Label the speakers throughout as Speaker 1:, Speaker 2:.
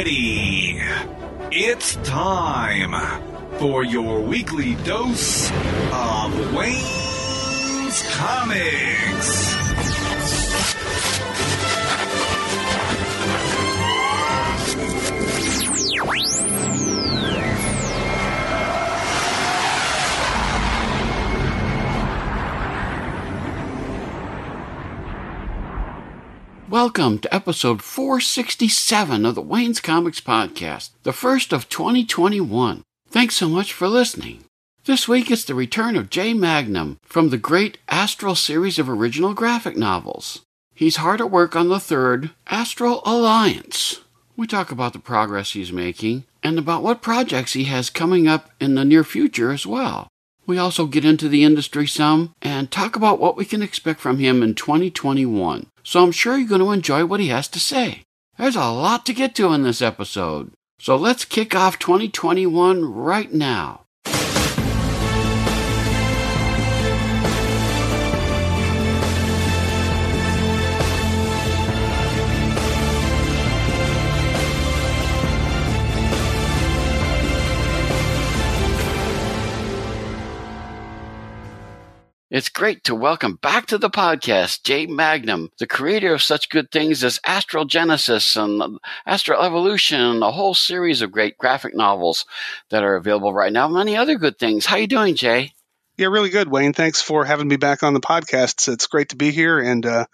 Speaker 1: ready? It's time for your weekly dose of Wayne's Comics.
Speaker 2: Welcome to episode 467 of the Wayne's Comics Podcast, the first of 2021. Thanks so much for listening. This week it's the return of Jay Magnum from the great Astral series of original graphic novels. He's hard at work on the third, Astral Alliance. We talk about the progress he's making and about what projects he has coming up in the near future as well. We also get into the industry some and talk about what we can expect from him in 2021. So I'm sure you're going to enjoy what he has to say. There's a lot to get to in this episode. So let's kick off 2021 right now. It's great to welcome back to the podcast Jay Magnum, the creator of such good things as Astral Genesis and Astral Evolution, and a whole series of great graphic novels that are available right now. Many other good things. How you doing, Jay?
Speaker 3: Yeah, really good, Wayne. Thanks for having me back on the podcast. It's, great to be here, and uh,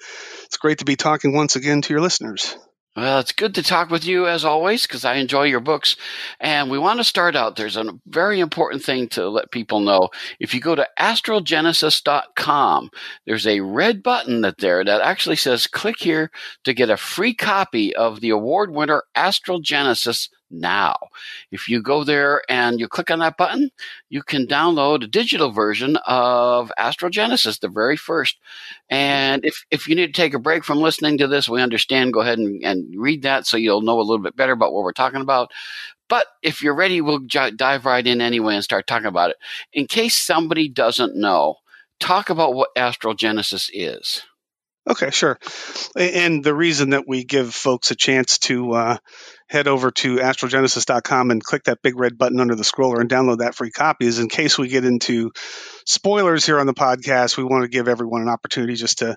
Speaker 3: it's great to be talking once again to your listeners.
Speaker 2: Well, it's good to talk with you as always because I enjoy your books. And we want to start out. There's a very important thing to let people know. If you go to astralgenesis.com, there's a red button that there that actually says click here to get a free copy of the award winner Astral Genesis now. If you go there and you click on that button, you can download a digital version of Astral Genesis, the very first. And if, if you need to take a break from listening to this, we understand. Go ahead and, and read that so you'll know a little bit better about what we're talking about. But if you're ready, we'll j- dive right in anyway and start talking about it. In case somebody doesn't know, talk about what Astral Genesis is.
Speaker 3: Okay, sure. And the reason that we give folks a chance to uh, head over to astralgenesis.com and click that big red button under the scroller and download that free copy. Is in case we get into spoilers here on the podcast, we want to give everyone an opportunity just to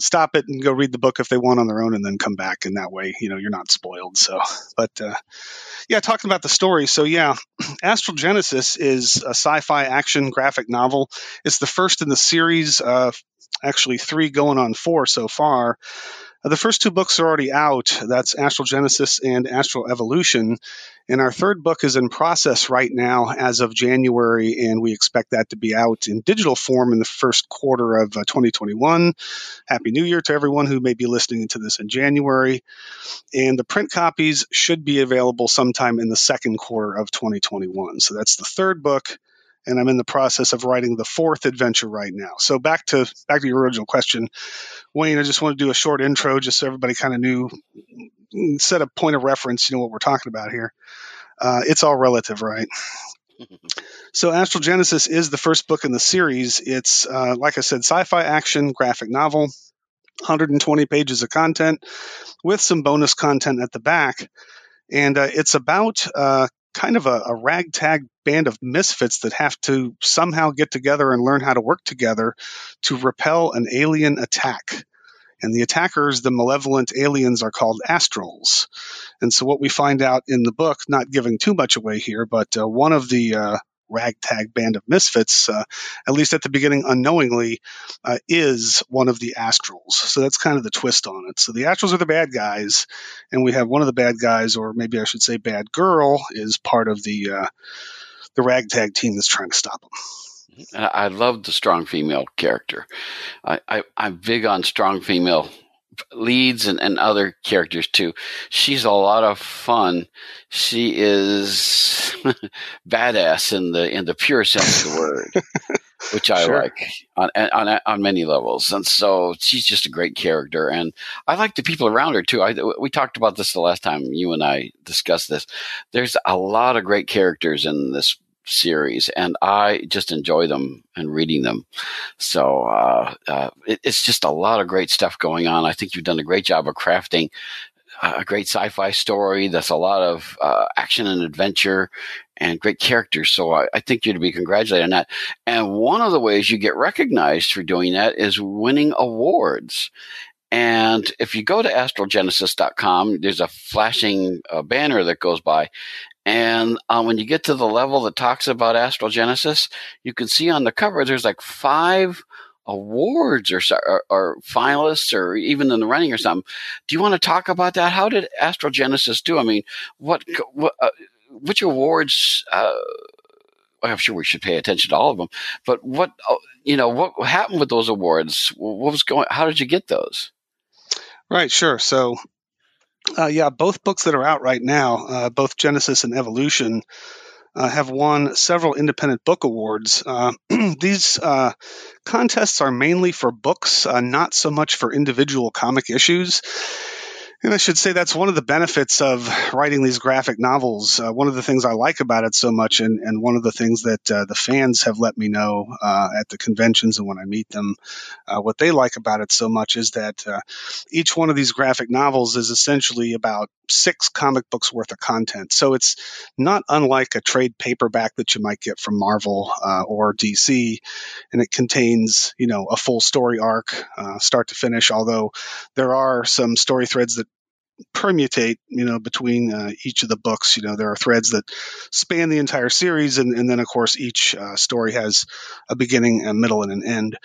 Speaker 3: stop it and go read the book if they want on their own and then come back. And that way you know you're not spoiled. So but uh, yeah talking about the story. So yeah astral genesis is a sci-fi action graphic novel. It's the first in the series uh, actually three going on four so far the first two books are already out. That's Astral Genesis and Astral Evolution. And our third book is in process right now as of January, and we expect that to be out in digital form in the first quarter of uh, 2021. Happy New Year to everyone who may be listening to this in January. And the print copies should be available sometime in the second quarter of 2021. So that's the third book and I'm in the process of writing the fourth adventure right now. So back to back to your original question, Wayne. I just want to do a short intro, just so everybody kind of knew, set a point of reference. You know what we're talking about here. Uh, it's all relative, right? so Astral Genesis is the first book in the series. It's uh, like I said, sci-fi action graphic novel, 120 pages of content with some bonus content at the back. And uh, it's about uh, kind of a, a, ragtag band of misfits that have to somehow get together and learn how to work together to repel an alien attack. And the attackers, the malevolent aliens, are called astrals. And so, what we find out in the book, not giving too much away here, but uh, one of the uh, ragtag band of misfits, uh, at least at the beginning, unknowingly, uh, is one of the Astrals. So that's kind of the twist on it. So the Astrals are the bad guys, and we have one of the bad guys, or maybe I should say bad girl, is part of the uh, the ragtag team that's trying to stop them.
Speaker 2: I love the strong female character. I, I, I'm big on strong female leads and, and other characters too. She's a lot of fun. She is badass in the in the pure sense of the word, which I sure. like on, on on many levels. And so she's just a great character, and I like the people around her too. I we talked about this the last time you and I discussed this. There's a lot of great characters in this series, and I just enjoy them and reading them. So uh, uh, it, it's just a lot of great stuff going on. I think you've done a great job of crafting a great sci-fi story that's a lot of uh, action and adventure and great characters. So I, I, think you're to be congratulated on that. And one of the ways you get recognized for doing that is winning awards. And if you go to astralgenesis.com, there's a flashing uh, banner that goes by. And uh, when you get to the level that talks about Astral Genesis, you can see on the cover there's like five awards or, or, or, finalists or even in the running or something. Do you want to talk about that? How did Astral Genesis do? I mean, what, what uh, which awards? Uh, I'm sure we should pay attention to all of them. But what uh, you know, what happened with those awards? What was going? How did you get those?
Speaker 3: Right, sure. So uh, yeah, both books that are out right now, uh, both Genesis and Evolution, uh, have won several independent book awards. Uh, these uh, contests are mainly for books, uh, not so much for individual comic issues. And I should say that's one of the benefits of writing these graphic novels. Uh, one of the things I like about it so much, and, and one of the things that uh, the fans have let me know uh, at the conventions and when I meet them, uh, what they like about it so much is that uh, each one of these graphic novels is essentially about six comic books worth of content. So it's not unlike a trade paperback that you might get from Marvel uh, or DC, and it contains, you know, a full story arc, start to finish. Although there are some story threads that permutate, you know, between uh, each of the books. You know, there are threads that span the entire series, and, and then of course each uh, story has a beginning, a middle, and an end.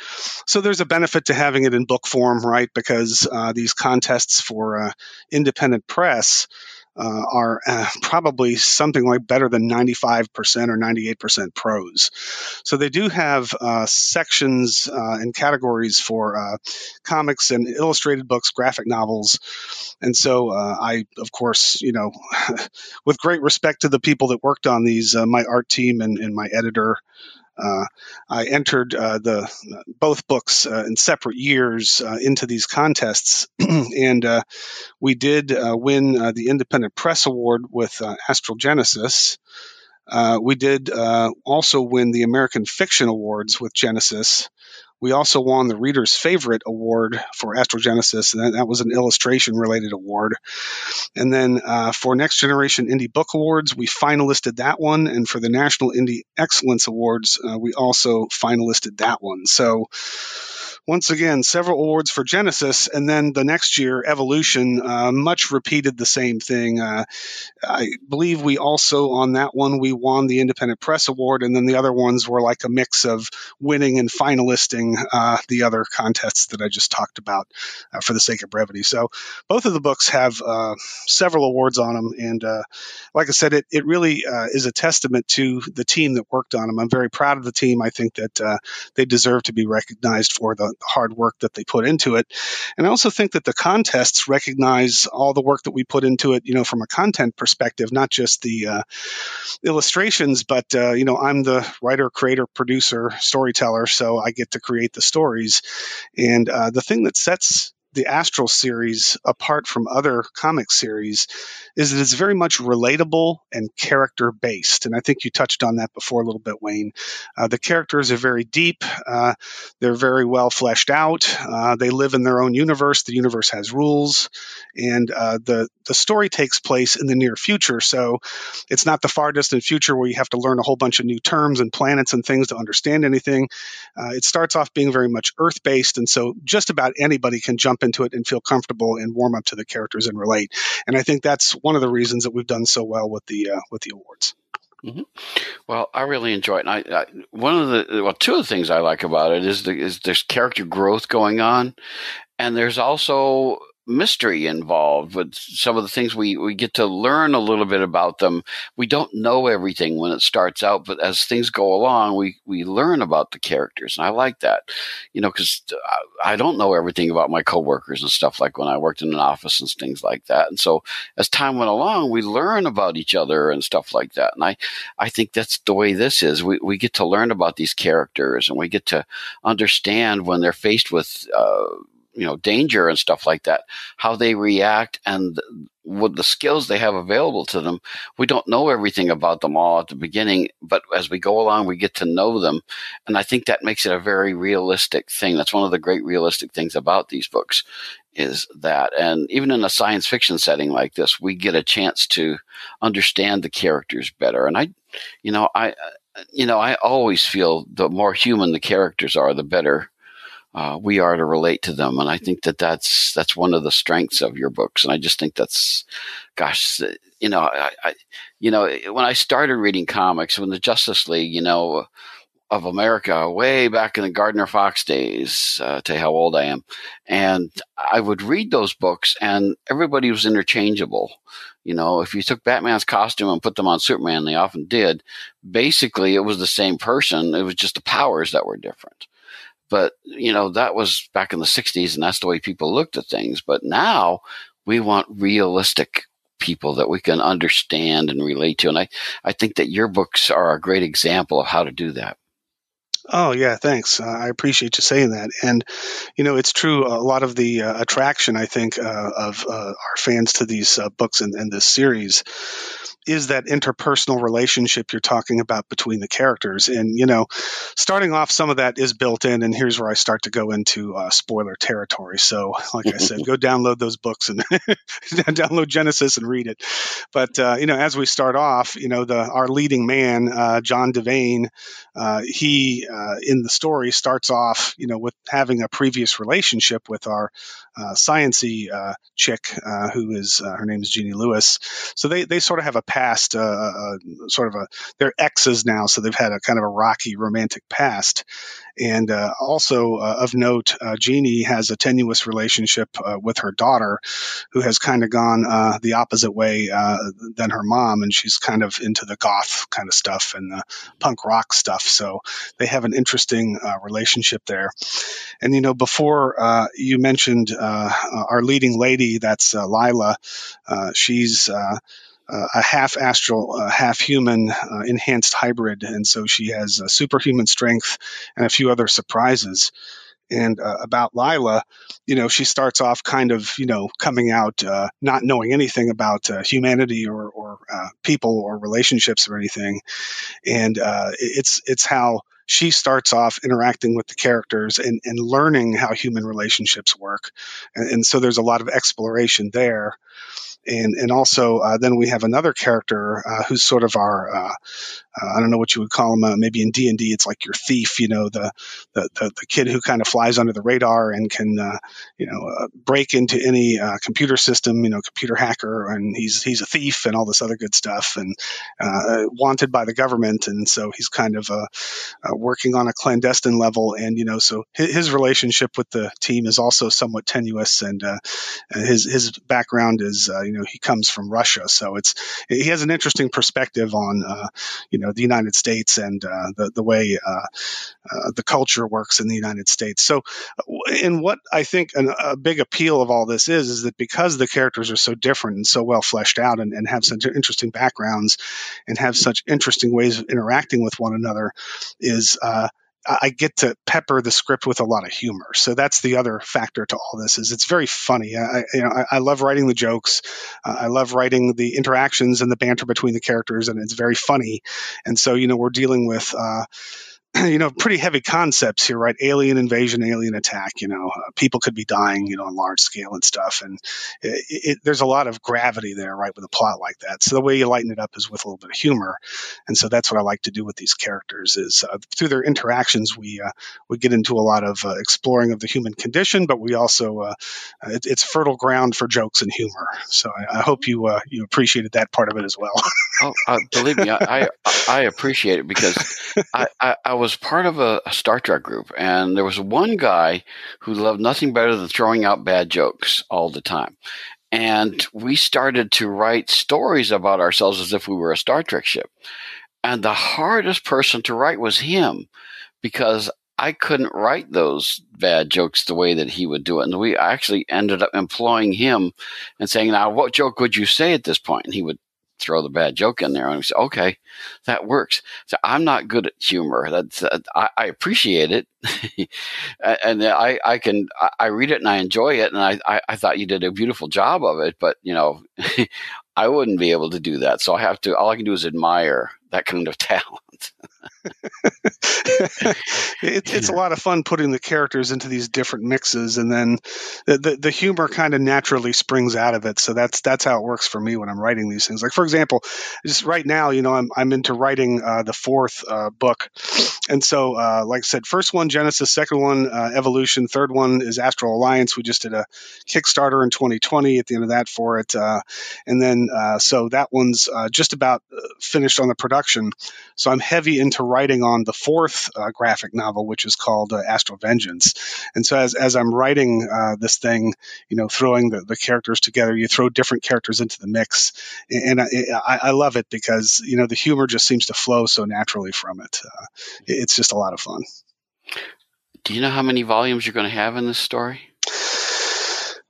Speaker 3: So there's a benefit to having it in book form, right? Because uh, these contests for uh, independent press uh, are uh, probably something like better than 95% or 98% pros. So they do have uh, sections uh, and categories for uh, comics and illustrated books, graphic novels. And so uh, I, of course, you know, with great respect to the people that worked on these, my art team and, and my editor, uh, I entered uh, the both books uh, in separate years uh, into these contests, and uh, we did uh, win the Independent Press Award with Astral Genesis. we did also win the American Fiction Awards with Genesis. We also won the Reader's Favorite Award for Astral Genesis, and that was an illustration related award. And then uh, for Next Generation Indie Book Awards, we finalisted that one. And for the National Indie Excellence Awards, uh, we also finalisted that one. So once again, several awards for Genesis, and then the next year, Evolution, uh, much repeated the same thing. Uh, I believe we also on that one we won the Independent Press Award, and then the other ones were like a mix of winning and finalisting uh, the other contests that I just talked about uh, for the sake of brevity. So both of the books have uh, several awards on them, and uh, like I said, it it really is a testament to the team that worked on them. I'm very proud of the team. I think that they deserve to be recognized for the hard work that they put into it. And I also think that the contests recognize all the work that we put into it, you know, from a content perspective, not just the uh, illustrations, but, uh, you know, I'm the writer, creator, producer, storyteller, so I get to create the stories. And uh, the thing that sets the Astral series, apart from other comic series, is that it's very much relatable and character based. And I think you touched on that before a little bit, Wayne. Uh, the characters are very deep, uh, they're very well fleshed out, uh, they live in their own universe. The universe has rules, and uh, the, the story takes place in the near future. So it's not the far distant future where you have to learn a whole bunch of new terms and planets and things to understand anything. Uh, it starts off being very much Earth based, and so just about anybody can jump into it and feel comfortable and warm up to the characters and relate. And I think that's one of the reasons that we've done so well with the uh, with the awards.
Speaker 2: Mm-hmm. Well, I really enjoy it. And I, I, one of the well, two of the things I like about it is the, is there's character growth going on, and there's also mystery involved with some of the things we, we get to learn a little bit about them. We don't know everything when it starts out, but as things go along, we, we learn about the characters. And I like that, you know, cause I don't know everything about my coworkers and stuff like when I worked in an office and things like that. And so as time went along, we learn about each other and stuff like that. And I, I think that's the way this is. We, we get to learn about these characters and we get to understand when they're faced with, uh, you know danger and stuff like that how they react and what the skills they have available to them. We don't know everything about them all at the beginning but as we go along we get to know them. And i think that makes it a very realistic thing. That's one of the great realistic things about these books is that. And even in a science fiction setting like this we get a chance to understand the characters better. And i you know i uh, you know i always feel the more human the characters are the better uh, we are to relate to them. And I think that that's that's one of the strengths of your books. And I just think that's, gosh, you know, I, I you know, when I started reading comics, when the Justice League, you know, of America, way back in the Gardner Fox days, uh, to how old I am, and I would read those books, and everybody was interchangeable. You know, if you took Batman's costume and put them on Superman, they often did. Basically, it was the same person. It was just the powers that were different. But, you know, that was back in the 60s and that's the way people looked at things. But now we want realistic people that we can understand and relate to. And I, I think that your books are a great example of how to do that.
Speaker 3: Oh yeah, thanks. Uh, I appreciate you saying that. And you know, it's true. A lot of the uh, attraction, I think, uh, of uh, our fans to these uh, books and, and this series is that interpersonal relationship you're talking about between the characters. And, you know, starting off, some of that is built in. And here's where I start to go into uh, spoiler territory. So, like I said, go download those books and download Genesis and read it. But, uh, you know, as we start off, you know, the our leading man, uh, John Devane, uh, he, uh, in the story, starts off, you know, with having a previous relationship with our uh, sciency uh, chick uh, who is uh, her name is Jeannie Lewis. So they they sort of have a past, uh, uh, sort of a they're exes now, so they've had a kind of a rocky romantic past. And uh, also uh, of note, uh, Jeannie has a tenuous relationship uh, with her daughter, who has kind of gone uh, the opposite way uh, than her mom, and she's kind of into the goth kind of stuff and the punk rock stuff. So they have an interesting relationship there. And you know, before you mentioned our leading lady, that's Lila. she's uh, a half astral, uh, half human uh, enhanced hybrid. And so she has superhuman strength and a few other surprises. And uh, about Lila, you know, she starts off kind of, you know, coming out uh, not knowing anything about uh, humanity or, or people or relationships or anything. And it's it's how she starts off interacting with the characters and, and learning how human relationships work. And, and so there's a lot of exploration there and and also uh, then we have another character uh, who's sort of our uh, uh, I don't know what you would call him. Uh, maybe in D and D, it's like your thief. You know, the the, the, the kid who kind of flies under the radar and can uh, you know break into any computer system. You know, computer hacker, and he's he's a thief and all this other good stuff, and wanted by the government. And so he's kind of working on a clandestine level. And you know, so his, his, relationship with the team is also somewhat tenuous. And his his background is know he comes from Russia, so it's he has an interesting perspective on you know the United States and uh, the the way uh, uh, the culture works in the United States. So, in what I think an, a big appeal of all this is is that because the characters are so different and so well fleshed out and, and have such interesting backgrounds and have such interesting ways of interacting with one another, is uh, I get to pepper the script with a lot of humor. So that's the other factor to all this is it's very funny. I, you know, I, I love writing the jokes. Uh, I love writing the interactions and the banter between the characters, and it's very funny. And so, you know, we're dealing with. Uh, you know, pretty heavy concepts here, right? Alien invasion, alien attack. You know, uh, people could be dying, you know, on large scale and stuff. And it, it, there's a lot of gravity there, right, with a plot like that. So the way you lighten it up is with a little bit of humor. And so that's what I like to do with these characters. Is uh, through their interactions, we uh, we get into a lot of uh, exploring of the human condition, but we also uh, it, it's fertile ground for jokes and humor. So I, I hope you uh, you appreciated that part of it as well.
Speaker 2: Oh, uh, believe me, I, I, I appreciate it because I, I, I, was part of a, a, Star Trek group, and there was one guy who loved nothing better than throwing out bad jokes all the time. And we started to write stories about ourselves as if we were a Star Trek ship. And the hardest person to write was him because I couldn't write those bad jokes the way that he would do it. And we actually ended up employing him and saying, now, what joke would you say at this point? And he would throw the bad joke in there. And say, okay, that works. So I'm not good at humor. That's, uh, I, I, appreciate it. and I, I can, I read it and I enjoy it. And I, I, I thought you did a beautiful job of it, but you know, I wouldn't be able to do that. So I have to, all I can do is admire that kind of talent.
Speaker 3: It, it's a lot of fun putting the characters into these different mixes, and then the, the, the humor kind of naturally springs out of it. So that's that's how it works for me when I'm writing these things. Like for example, just right now, you know, I'm I'm into writing uh, the fourth uh, book, and so uh, like I said, first one Genesis, second one uh, Evolution, third one is Astral Alliance. We just did a Kickstarter in 2020 at the end of that for it, uh, and then uh, so that one's just about finished on the production. So I'm heavy into writing on the fourth uh, graphic novel, which is called uh, Astral Vengeance. And so as, as I'm writing uh, this thing, you know, throwing the, the characters together, you throw different characters into the mix. And I, I, love it because, you know, the humor just seems to flow so naturally from it. Uh, it's just a lot of fun.
Speaker 2: Do you know how many volumes you're going to have in this story?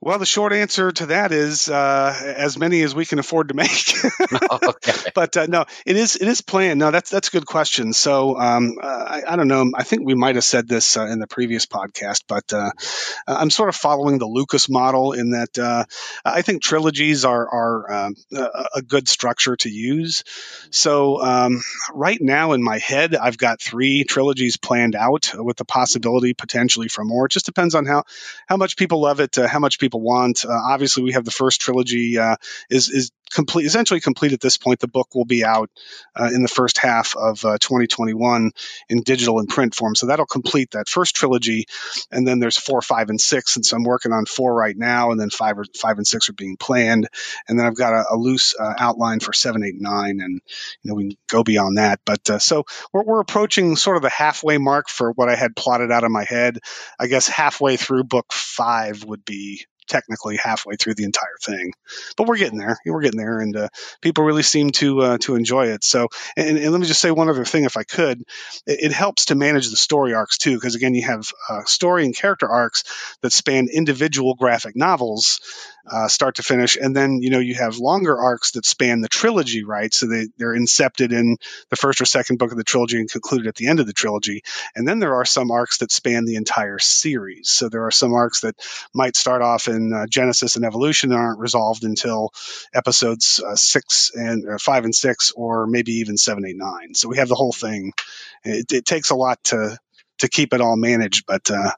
Speaker 3: Well, the short answer to that is uh, as many as we can afford to make. okay. But uh, no, it is it is planned. No, that's that's a good question. So um, uh, I, I, don't know. I think we might have said this uh, in the previous podcast, but uh, I'm sort of following the Lucas model in that uh, I think trilogies are are um, a, a, good structure to use. So um, right now in my head, I've got three trilogies planned out with the possibility potentially for more. It just depends on how how much people love it, how much people people want. Uh, obviously, we have the first trilogy uh, is is complete, essentially complete at this point. The book will be out uh, in the first half of uh, 2021 in digital and print form. So that'll complete that first trilogy. And then there's four, five, and six. And so I'm working on four right now, and then five or five and six are being planned. And then I've got a, a loose outline for seven, eight, nine, and you know we can go beyond that. But so we're, we're approaching sort of the halfway mark for what I had plotted out in my head. I guess halfway through book five would be technically halfway through the entire thing. But we're getting there. We're getting there, and uh, people really seem to uh, to enjoy it. So, and, and, let me just say one other thing, if I could, it, it helps to manage the story arcs too, because again, you have uh, story and character arcs that span individual graphic novels uh, start to finish. And then, you know, you have longer arcs that span the trilogy, right? So they, they're incepted in the first or second book of the trilogy and concluded at the end of the trilogy. And then there are some arcs that span the entire series. So there are some arcs that might start off in uh, Genesis and Evolution and aren't resolved until episodes uh, six and uh, five and six, or maybe even seven, eight, nine. So we have the whole thing. It, it takes a lot to to keep it all managed, but uh,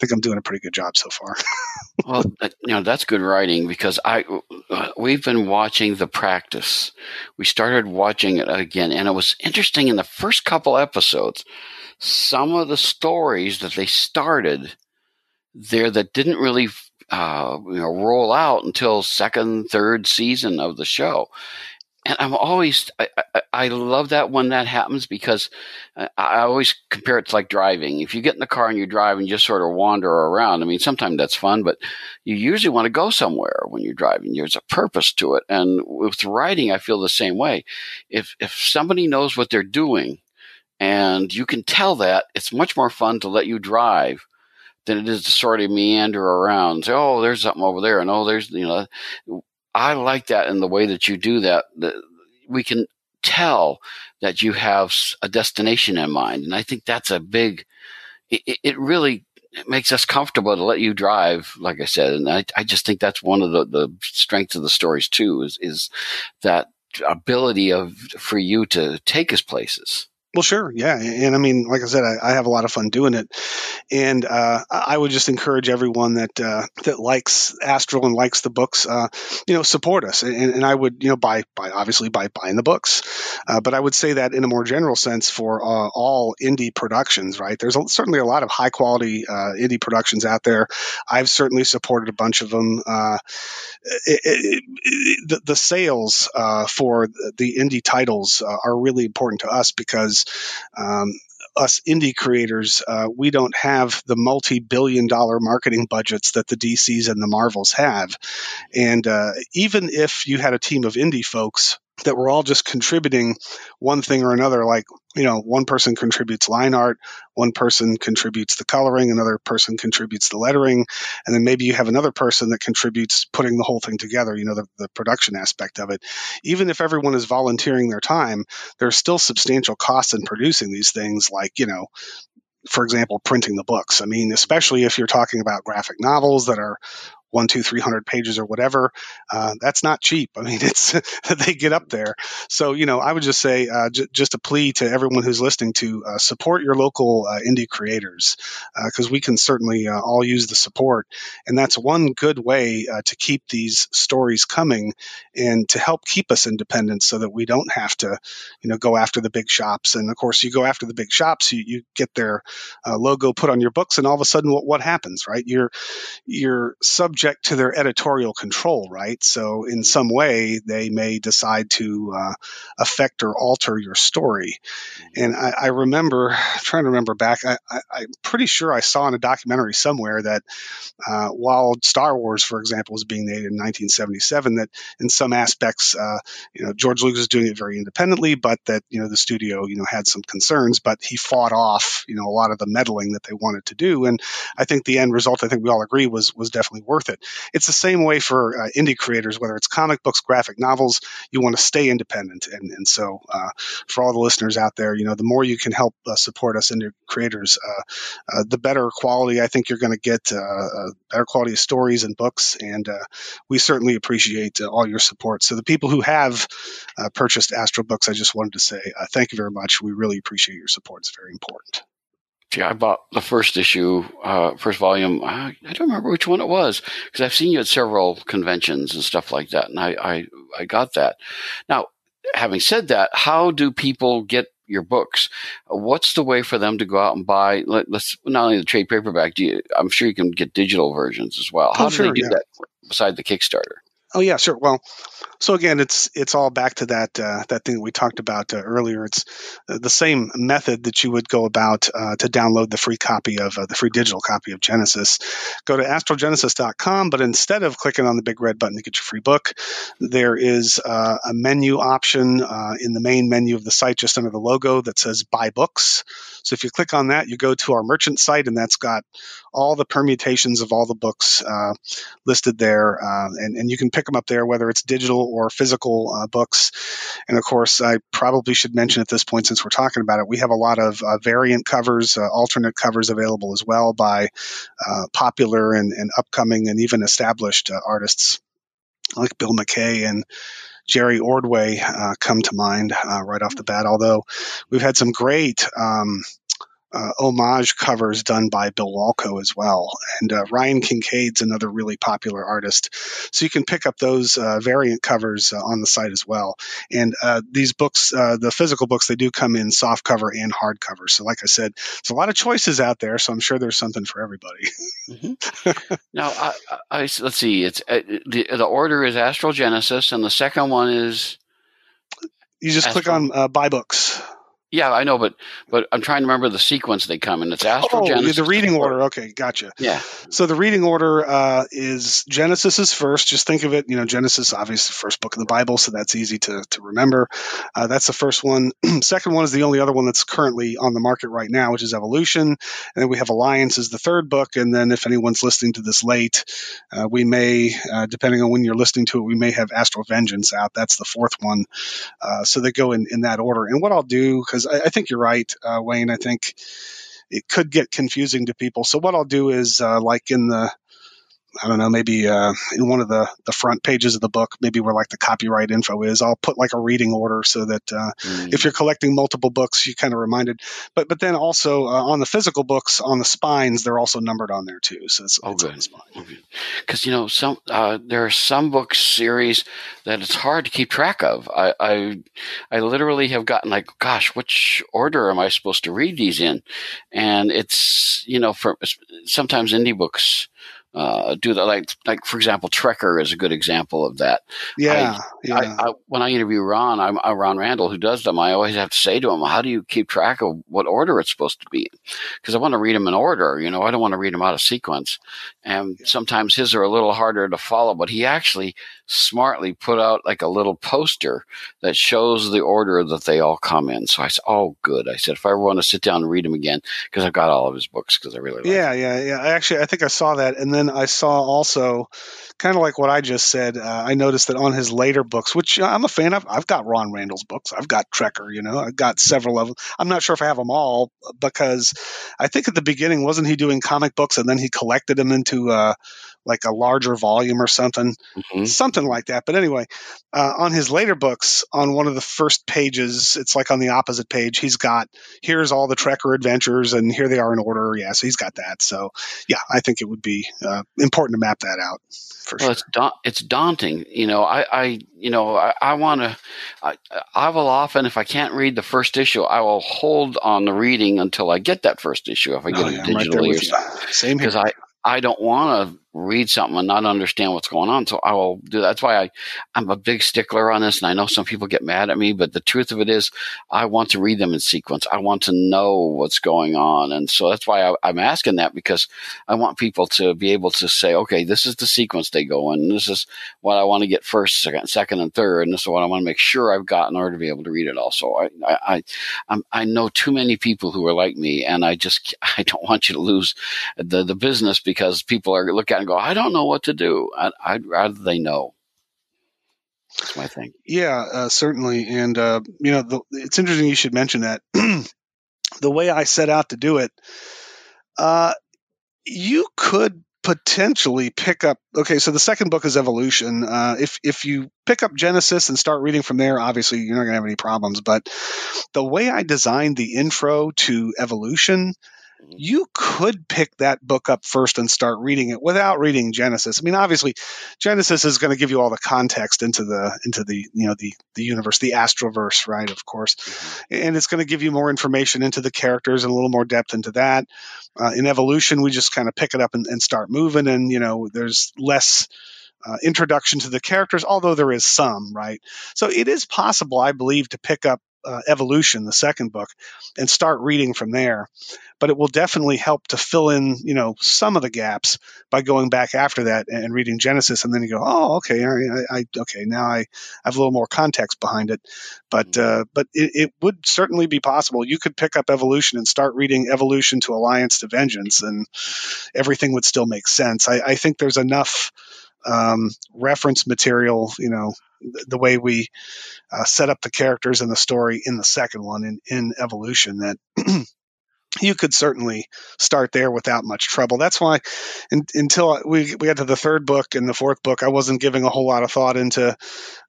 Speaker 3: think I'm doing a pretty good job so far.
Speaker 2: well, you know that's good writing because I uh, we've been watching the practice. We started watching it again, and it was interesting in the first couple episodes. Some of the stories that they started there that didn't really uh, you know roll out until second, third season of the show, and I'm always I, I, I, love that when that happens because uh, I always compare it to like driving. If you get in the car and you drive and you just sort of wander around, I mean, sometimes that's fun, but you usually want to go somewhere when you're driving. There's a purpose to it, and with writing, I feel the same way. If if somebody knows what they're doing, and you can tell that, it's much more fun to let you drive than it is to sort of meander around. Say, oh, there's something over there, and oh, there's you know I like that in the way that you do that. We can tell that you have a destination in mind, and I think that's a big. It, it really makes us comfortable to let you drive, like I said, and I, I just think that's one of the, the strengths of the stories too. Is is that ability of for you to take us places.
Speaker 3: Well, sure, yeah, and I mean, like I said, I, I have a lot of fun doing it, and uh, I would just encourage everyone that uh, that likes Astral and likes the books, uh, you know, support us, and, and, I would, you know, buy by obviously by buying the books, uh, but I would say that in a more general sense for uh, all indie productions, right? There's a, certainly a lot of high quality uh, indie productions out there. I've certainly supported a bunch of them. It, it, it, the, the, sales for the indie titles are really important to us because um, us indie creators, uh, we don't have the multi-billion dollar marketing budgets that the DCs and the Marvels have. And uh, even if you had a team of indie folks that we're all just contributing one thing or another, like you know, one person contributes line art, one person contributes the coloring, another person contributes the lettering, and then maybe you have another person that contributes putting the whole thing together, you know, the, the production aspect of it. Even if everyone is volunteering their time, there's still substantial costs in producing these things, like, you know, for example, printing the books. I mean, especially if you're talking about graphic novels that are one, two, three hundred pages or whatever. Uh, that's not cheap. I mean, it's they get up there. So you know, I would just say uh, j- just a plea to everyone who's listening to uh, support your local uh, indie creators because uh, we can certainly uh, all use the support, and that's one good way to keep these stories coming and to help keep us independent so that we don't have to, you know, go after the big shops. And of course, you go after the big shops, you, you get their logo put on your books, and all of a sudden, what, what happens, right? You're you're subject subject to their editorial control, right? So in some way, they may decide to uh, affect or alter your story. And I, I remember I'm trying to remember back. I, am pretty sure I saw in a documentary somewhere that uh, while Star Wars, for example, was being made in 1977, that in some aspects, uh, you know, George Lucas was doing it very independently, but that you know the studio, you know, had some concerns, but he fought off, you know, a lot of the meddling that they wanted to do. And I think the end result, I think we all agree, was was definitely worth it. It's the same way for uh, indie creators, whether it's comic books, graphic novels. You want to stay independent, and and so uh, for all the listeners out there, you know, the more you can help uh, support us indie creators, uh, uh, the better quality I think you're going to get. Uh, better quality of stories and books, and we certainly appreciate all your support. So the people who have purchased Astro books, I just wanted to say thank you very much. We really appreciate your support. It's very important.
Speaker 2: Yeah, I bought the first issue, uh, first volume. I, I, don't remember which one it was because I've seen you at several conventions and stuff like that, and I, I, I got that. Now, having said that, how do people get your books? What's the way for them to go out and buy? Let, us not only the trade paperback. Do you, I'm sure you can get digital versions as well. How oh, do sure, they do yeah. that beside the Kickstarter?
Speaker 3: Oh yeah, sure. Well, so again, it's it's all back to that uh, that thing we talked about uh, earlier. It's uh, the same method that you would go about uh, to download the free copy of uh, the free digital copy of Genesis. Go to astralgenesis.com, but instead of clicking on the big red button to get your free book, there is uh, a menu option in the main menu of the site just under the logo that says Buy Books. So if you click on that, you go to our merchant site, and that's got all the permutations of all the books listed there, and and you can pick them up there, whether it's digital or physical uh, books. And of course, I probably should mention at this point, since we're talking about it, we have a lot of uh, variant covers, uh, alternate covers available as well by uh, popular and, and, upcoming and even established uh, artists like Bill McKay and Jerry Ordway come to mind right off the bat. Although we've had some great um, uh, homage covers done by Bill Walko as well. And uh, Ryan Kincaid's another really popular artist. So you can pick up those uh, variant covers uh, on the site as well. And uh, these books, uh, the physical books, they do come in soft cover and hard cover. So, like I said, there's a lot of choices out there. So I'm sure there's something for everybody.
Speaker 2: mm-hmm. Now, I, I, let's see. It's the, the order is Astral Genesis, and the second one is.
Speaker 3: You just click on buy books.
Speaker 2: Yeah, I know, but but I'm trying to remember the sequence they come in. It's Astro oh,
Speaker 3: the reading order. Okay, gotcha.
Speaker 2: Yeah.
Speaker 3: So the reading order uh, is Genesis is first. Just think of it. You know, Genesis, obviously, the first book of the Bible, so that's easy to to remember. Uh, that's the first one. Second one is the only other one that's currently on the market right now, which is Evolution. And then we have Alliance is the third book. And then if anyone's listening to this late, uh, we may, uh, depending on when you're listening to it, we may have Astral Vengeance out. That's the fourth one. Uh, so they go in in that order. And what I'll do because because I, I, think you're right, uh, Wayne. I think it could get confusing to people. So what I'll do is, uh, like in the I don't know, maybe uh, in one of the, the front pages of the book, maybe where like the copyright info is, I'll put like a reading order so that uh, mm. if you're collecting multiple books, you kind of reminded. But but then also uh, on the physical books, on the spines, they're also numbered on there too. So it's,
Speaker 2: oh,
Speaker 3: it's
Speaker 2: good. Because you know some uh, there are some book series that it's hard to keep track of. I, I I literally have gotten like, gosh, which order am I supposed to read these in? And it's you know for sometimes indie books uh, do that. Like, like for example, Trekker is a good example of that.
Speaker 3: Yeah,
Speaker 2: I,
Speaker 3: yeah.
Speaker 2: I, I, when I interview Ron, I'm uh, Ron Randall, who does them. I always have to say to him, "How do you keep track of what order it's supposed to be?" Because I want to read them in order. You know, I don't want to read them out of sequence. And yeah. sometimes his are a little harder to follow. But he actually smartly put out like a little poster that shows the order that they all come in. So I said, "Oh, good." I said, "If I ever want to sit down and read them again, because I've got all of his books, because I really like
Speaker 3: yeah, them. yeah, yeah. I actually, I think I saw that, and then I saw also, kind of like what I just said. Uh, I noticed that on his later books, which I'm a fan of, I've got Ron Randall's books. I've got Trekker. You know, I've got several of them. I'm not sure if I have them all because I think at the beginning wasn't he doing comic books and then he collected them into. Uh, like a larger volume or something, mm-hmm. something like that. But anyway, uh, on his later books, on one of the first pages, it's like on the opposite page, he's got here's all the Trekker adventures, and here they are in order. Yeah, so he's got that. So yeah, I think it would be uh, important to map that out. For
Speaker 2: well,
Speaker 3: sure.
Speaker 2: it's da- it's daunting. You know, I, I you know I, I want to. I, I will often, if I can't read the first issue, I will hold on the reading until I get that first issue. If I get oh, it digitally right or something,
Speaker 3: same
Speaker 2: because I I don't want to read something and not understand what's going on. So I will do that. That's why I, I'm a big stickler on this. And I know some people get mad at me, but the truth of it is I want to read them in sequence. I want to know what's going on. And so that's why I, am asking that because I want people to be able to say, okay, this is the sequence they go in. This is what I want to get first, second, second, and third. And this is what I want to make sure I've got in order to be able to read it also. I, I, I, I know too many people who are like me and I just, I don't want you to lose the, the business because people are looking and go, I don't know what to do. I, would rather they know. That's my thing.
Speaker 3: Yeah, uh, certainly. And, uh, you know, the, it's interesting you should mention that. the way I set out to do it, uh, you could potentially pick up okay so the second book is evolution uh, if if you pick up genesis and start reading from there obviously you're not going to have any problems but the way i designed the intro to evolution you could pick that book up first and start reading it without reading Genesis. I mean, obviously, Genesis is going to give you all the context into the into the you know the the universe, the Astroverse, right? Of course, mm-hmm. and it's going to give you more information into the characters and a little more depth into that. Uh, in Evolution, we just kind of pick it up and, and start moving, and you know, there's less. Uh, introduction to the characters, although there is some, right? So it is possible, I believe, to pick up uh, Evolution, the second book, and start reading from there. But it will definitely help to fill in, you know, some of the gaps by going back after that and reading Genesis, and then you go, oh, okay, I, I okay, now I have a little more context behind it. But mm-hmm. uh, but it, it, would certainly be possible. You could pick up Evolution and start reading Evolution to Alliance to Vengeance, and everything would still make sense. I, I think there's enough um, reference material, you know, the way we uh, set up the characters and the story in the second one in, in Evolution that you could certainly start there without much trouble. That's why in, until we, we got to the third book and the fourth book, I wasn't giving a whole lot of thought into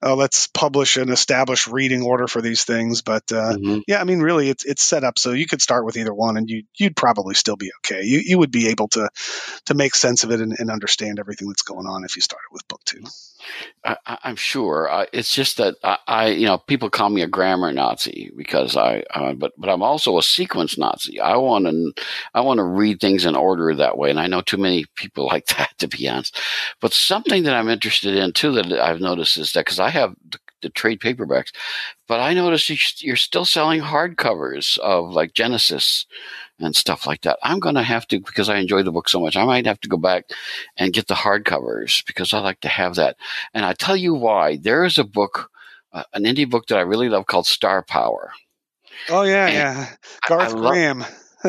Speaker 3: uh, let's publish an established reading order for these things. But uh, mm-hmm. yeah, I mean, really, it's it's set up so you could start with either one, and you you'd probably still be okay. You you would be able to to make sense of it and, and understand everything that's going on if you started with book two.
Speaker 2: I, am sure. It's just that I, I, you know, people call me a grammar Nazi because I, uh, but but I'm also a sequence Nazi. I want to, I want to read things in order that way, and I know too many people like that to be honest. But something that I'm interested in too that I've noticed is that because I have the, the trade paperbacks, but I noticed you're still selling hardcovers of like Genesis and stuff like that. I'm going to have to, because I enjoy the book so much, I might have to go back and get the hardcovers because I like to have that. And I tell you why. There is a book, uh, an indie book that I really love called Star Power.
Speaker 3: Oh, yeah, and yeah. Garth Graham.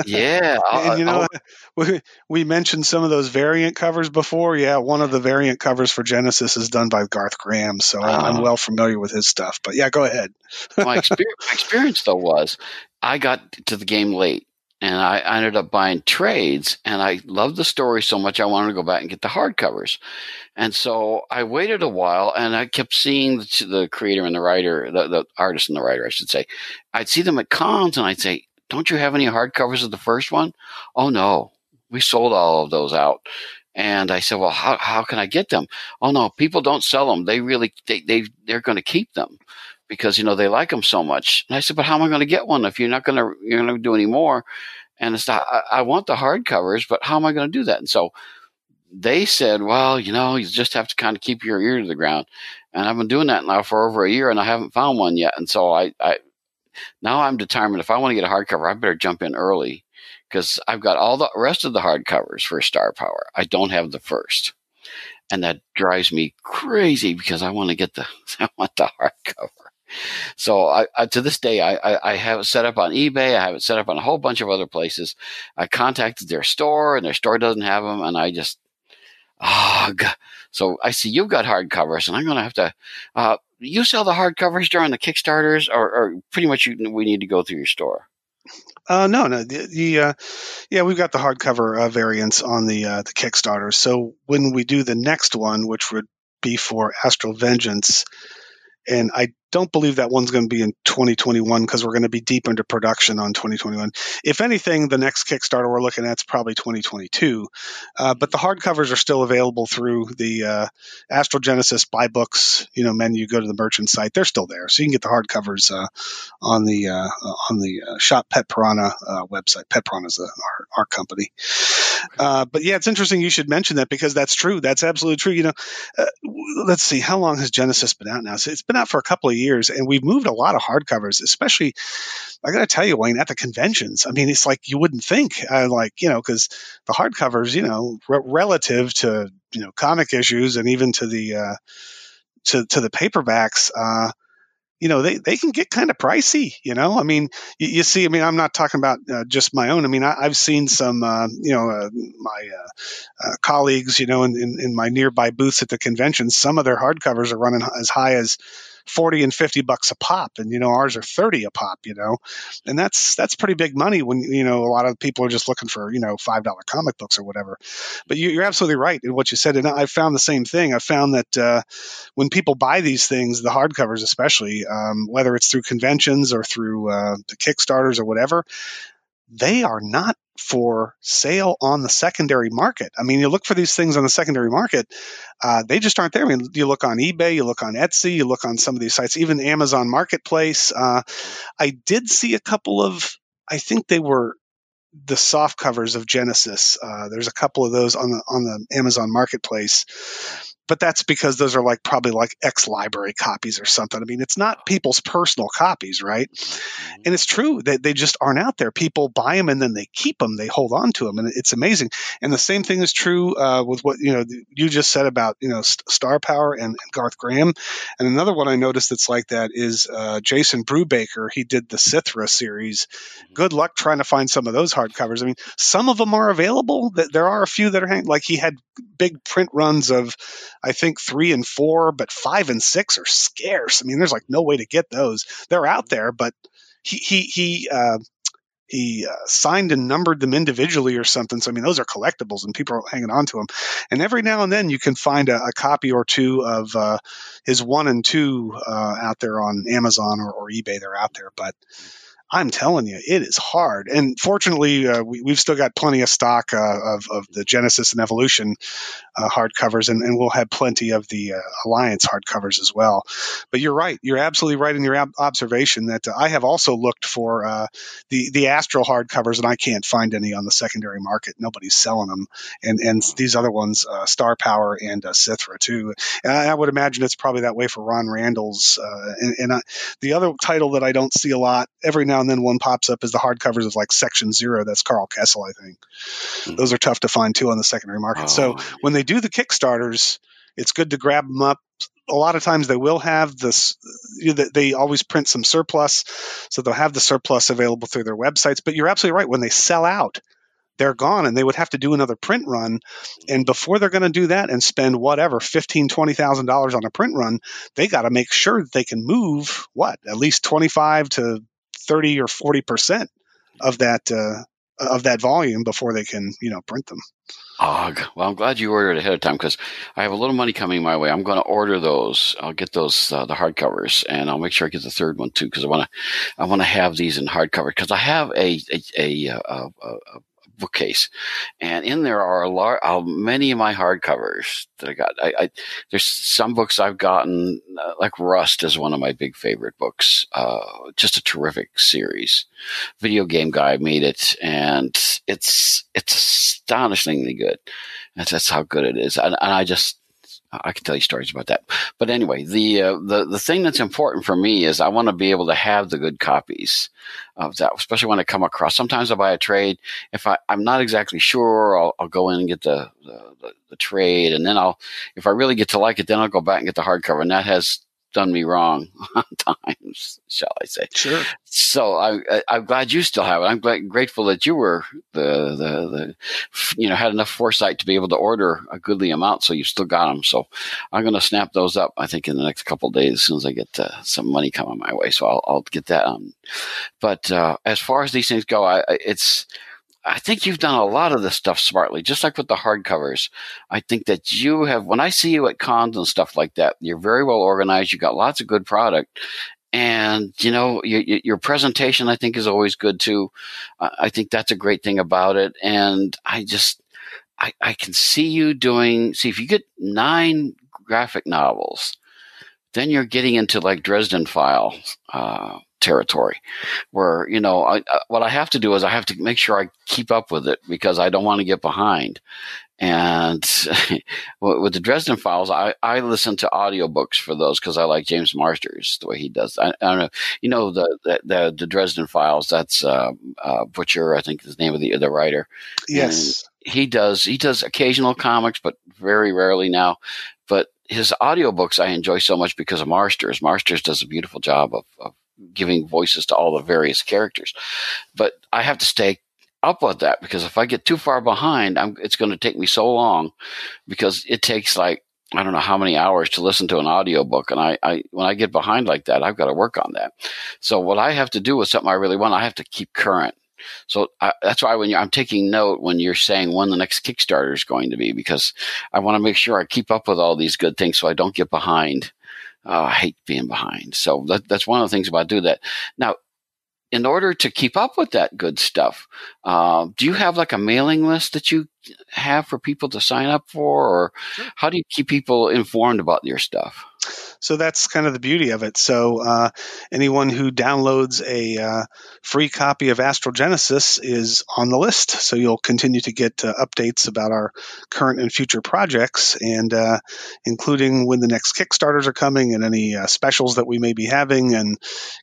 Speaker 2: yeah.
Speaker 3: and you know, we, we mentioned some of those variant covers before. Yeah, one of the variant covers for Genesis is done by Garth Graham. So uh, I'm, I'm ah. well familiar with his stuff. But yeah, go ahead.
Speaker 2: my, experience, my experience, though, was I got to the game late and I ended up buying trades. And I loved the story so much, I wanted to go back and get the hardcovers. And so I waited a while, and I kept seeing the, the creator and the writer, the, the artist and the writer, I should say. I'd see them at cons, and I'd say, "Don't you have any hardcovers of the first one?" Oh no, we sold all of those out. And I said, well, how, how can I get them? Oh no, people don't sell them. They really, they, they, they're going to keep them because, you know, they like them so much. And I said, but how am I going to get one if you're not going to, you're going to do any more? And it's not, I, I want the hardcovers, but how am I going to do that? And so they said, well, you know, you just have to kind of keep your ear to the ground. And I've been doing that now for over a year and I haven't found one yet. And so I, I now I'm determined if I want to get a hardcover, I better jump in early because I've got all the rest of the hardcovers for Star Power. I don't have the first. And that drives me crazy because I want to get the I want the hardcover. So I, I, to this day, I, I, have it set up on eBay. I have it set up on a whole bunch of other places. I contacted their store, and their store doesn't have them, and I just oh God. So I see you've got hardcovers, and I'm going to have to. Uh, you sell the hardcovers during the Kickstarters, or, or pretty much you, we need to go through your store.
Speaker 3: Uh, no, no. The, the uh, yeah, we've got the hardcover uh, variants on the uh, the Kickstarter. So when we do the next one, which would be for Astral Vengeance, and I don't believe that one's going to be in 2021 because we're going to be deep into production on 2021. If anything, the next Kickstarter we're looking at is probably 2022. Uh, but the hardcovers are still available through the uh, Astral Genesis buy books, you know, menu. Go to the merchant site; they're still there, so you can get the hardcovers uh, on the uh, on the uh, Shop Pet Piranha uh, website. Pet Piranha is our, our company. but yeah, it's interesting you should mention that because that's true. That's absolutely true. You know, let's see, how long has Genesis been out now? So it's been out for a couple of years, and we've moved a lot of hardcovers, especially. I got to tell you, Wayne, at the conventions. I mean, it's like you wouldn't think, uh, like you know, because the hardcovers, you know, re- relative to you know comic issues and even to the uh, to to the paperbacks. Uh, you know they, they can get kind of pricey you know i mean you, you see i mean i'm not talking about uh, just my own i mean I, have seen some uh, you know uh, my uh, uh, colleagues you know in, in, in, my nearby booths at the conventions some of their hardcovers are running as high as 40 and 50 bucks a pop and you know ours are 30 a pop you know? And that's that's pretty big money when you know a lot of people are just looking for you know five dollar comic books or whatever. But you, are absolutely right in what you said and i found the same thing. I found that uh, when people buy these things the hardcovers especially um, whether it's through conventions or through uh, the kickstarters or whatever they are not for sale on the secondary market. I mean, you look for these things on the secondary market, uh, they just aren't there. I mean, you look on eBay, you look on Etsy, you look on some of these sites, even Amazon Marketplace. Uh, I did see a couple of, I think they were the soft covers of Genesis. Uh, there's a couple of those on the on the Amazon Marketplace but that's because those are like probably like ex library copies or something. I mean, it's not people's personal copies, right? Mm-hmm. And it's true that they just aren't out there. People buy them and then they keep them, they hold on to them, and it's amazing. And the same thing is true uh, with what you know you just said about you know Star Power and, and, Garth Graham. And another one I noticed that's like that is uh, Jason Brubaker. He did the Sithrah series. Mm-hmm. Good luck trying to find some of those hardcovers. I mean, some of them are available. There are a few that are hanging. Like he had big print runs of I think three and four, but five and six are scarce. I mean, there's like no way to get those. They're out there, but he he he uh, he uh, signed and numbered them individually or something. So I mean, those are collectibles, and people are hanging on to them. And every now and then, you can find a, a copy or two of uh, his one and two uh, out there on Amazon or, or eBay. They're out there, but I'm telling you, it is hard. And fortunately, uh, we, have still got plenty of stock uh, of, of the Genesis and Evolution uh, hardcovers, and, and, we'll have plenty of the uh, Alliance hardcovers as well. But you're right; you're absolutely right in your ab- observation that uh, I have also looked for uh, the the Astral hardcovers, and I can't find any on the secondary market. Nobody's selling them, and and these other ones, Star Power and Sithrah too. And I, I, would imagine it's probably that way for Ron Randall's. and, and I, the other title that I don't see a lot every now and then one pops up is the hardcovers of like Section Zero. That's Karl Kesel, I think. Mm-hmm. Those are tough to find too on the secondary market. Oh, so when they do the Kickstarters, it's good to grab them up. A lot of times they will have this. You know, they always print some surplus, so they'll have the surplus available through their websites. But you're absolutely right. When they sell out, they're gone and they would have to do another print run and before they're going to do that and spend whatever fifteen twenty thousand dollars on a print run they got to make sure that they can move what at least 25 to 30 or 40 percent of that uh, of that volume before they can you know print them.
Speaker 2: Oh, well, I'm glad you ordered ahead of time because I have a little money coming my way. I'm going to order those. I'll get those uh, the hardcovers, and I'll make sure I get the third one too because I want to I want to have these in hardcover because I have a a, a, a, a bookcase, and in there are a lot, uh, many of my hardcovers that I got. I, I there's some books I've gotten, uh, like Rust is one of my big favorite books. Uh, just a terrific series. Video game guy made it, and it's it's astonishingly good. That's, that's how good it is, and, and I just I can tell you stories about that. But anyway, the uh, the the thing that's important for me is I want to be able to have the good copies of that, especially when I come across. Sometimes I buy a trade. If I, I'm not exactly sure, I'll, I'll go in and get the, the, the, the trade, and then I'll, if I really get to like it, then I'll go back and get the hardcover, and that has done me wrong times, shall I say?
Speaker 3: Sure.
Speaker 2: So I, I'm glad you still have it. I'm glad, grateful that you were the, the, the, you know, had enough foresight to be able to order a goodly amount, so you still got them. So I'm going to snap those up. I think in the next couple days, as soon as I get uh, some money coming my way. So I'll, I'll get that on. But uh, as far as these things go, I, it's I think you've done a lot of this stuff smartly, just like with the hardcovers. I think that you have, when I see you at cons and stuff like that, you're very well organized. You got lots of good product. And, you know, your, your presentation, I think, is always good too. I think that's a great thing about it. And I just, I, I can see you doing, see, if you get nine graphic novels, then you're getting into like Dresden Files. Uh, territory where you know I, uh, what i have to do is i have to make sure i keep up with it because i don't want to get behind. And with the dresden files i, I listen to audiobooks for those because i like james marsters the way he does. I, I, don't know you know the the, the dresden files that's uh, uh, butcher i think is the name of the the writer.
Speaker 3: Yes.
Speaker 2: And he does he does occasional comics but very rarely now. But his audiobooks I enjoy so much because of Marsters. Marsters does a beautiful job of, of giving voices to all the various characters. But I have to stay up with that because if I get too far behind, I'm, it's going to take me so long because it takes like I don't know how many hours to listen to an audiobook. And I, I, when I get behind like that, I've got to work on that. So what I have to do with something I really want, I have to keep current. So I, that's why when I'm taking note when you're saying when the next Kickstarter is going to be, because I want to make sure I keep up with all these good things so I don't get behind oh, I hate being behind. So that, that's one of the things about do that. Now, in order to keep up with that good stuff, uh, do you have like a mailing list that you have for people to sign up for, or sure. how do you keep people informed about your stuff?
Speaker 3: So that's kind of the beauty of it. So uh, anyone who downloads a uh, free copy of Astral Genesis is on the list. So you'll continue to get uh, updates about our current and future projects, and uh, including when the next Kickstarters are coming and any uh, specials that we may be having, and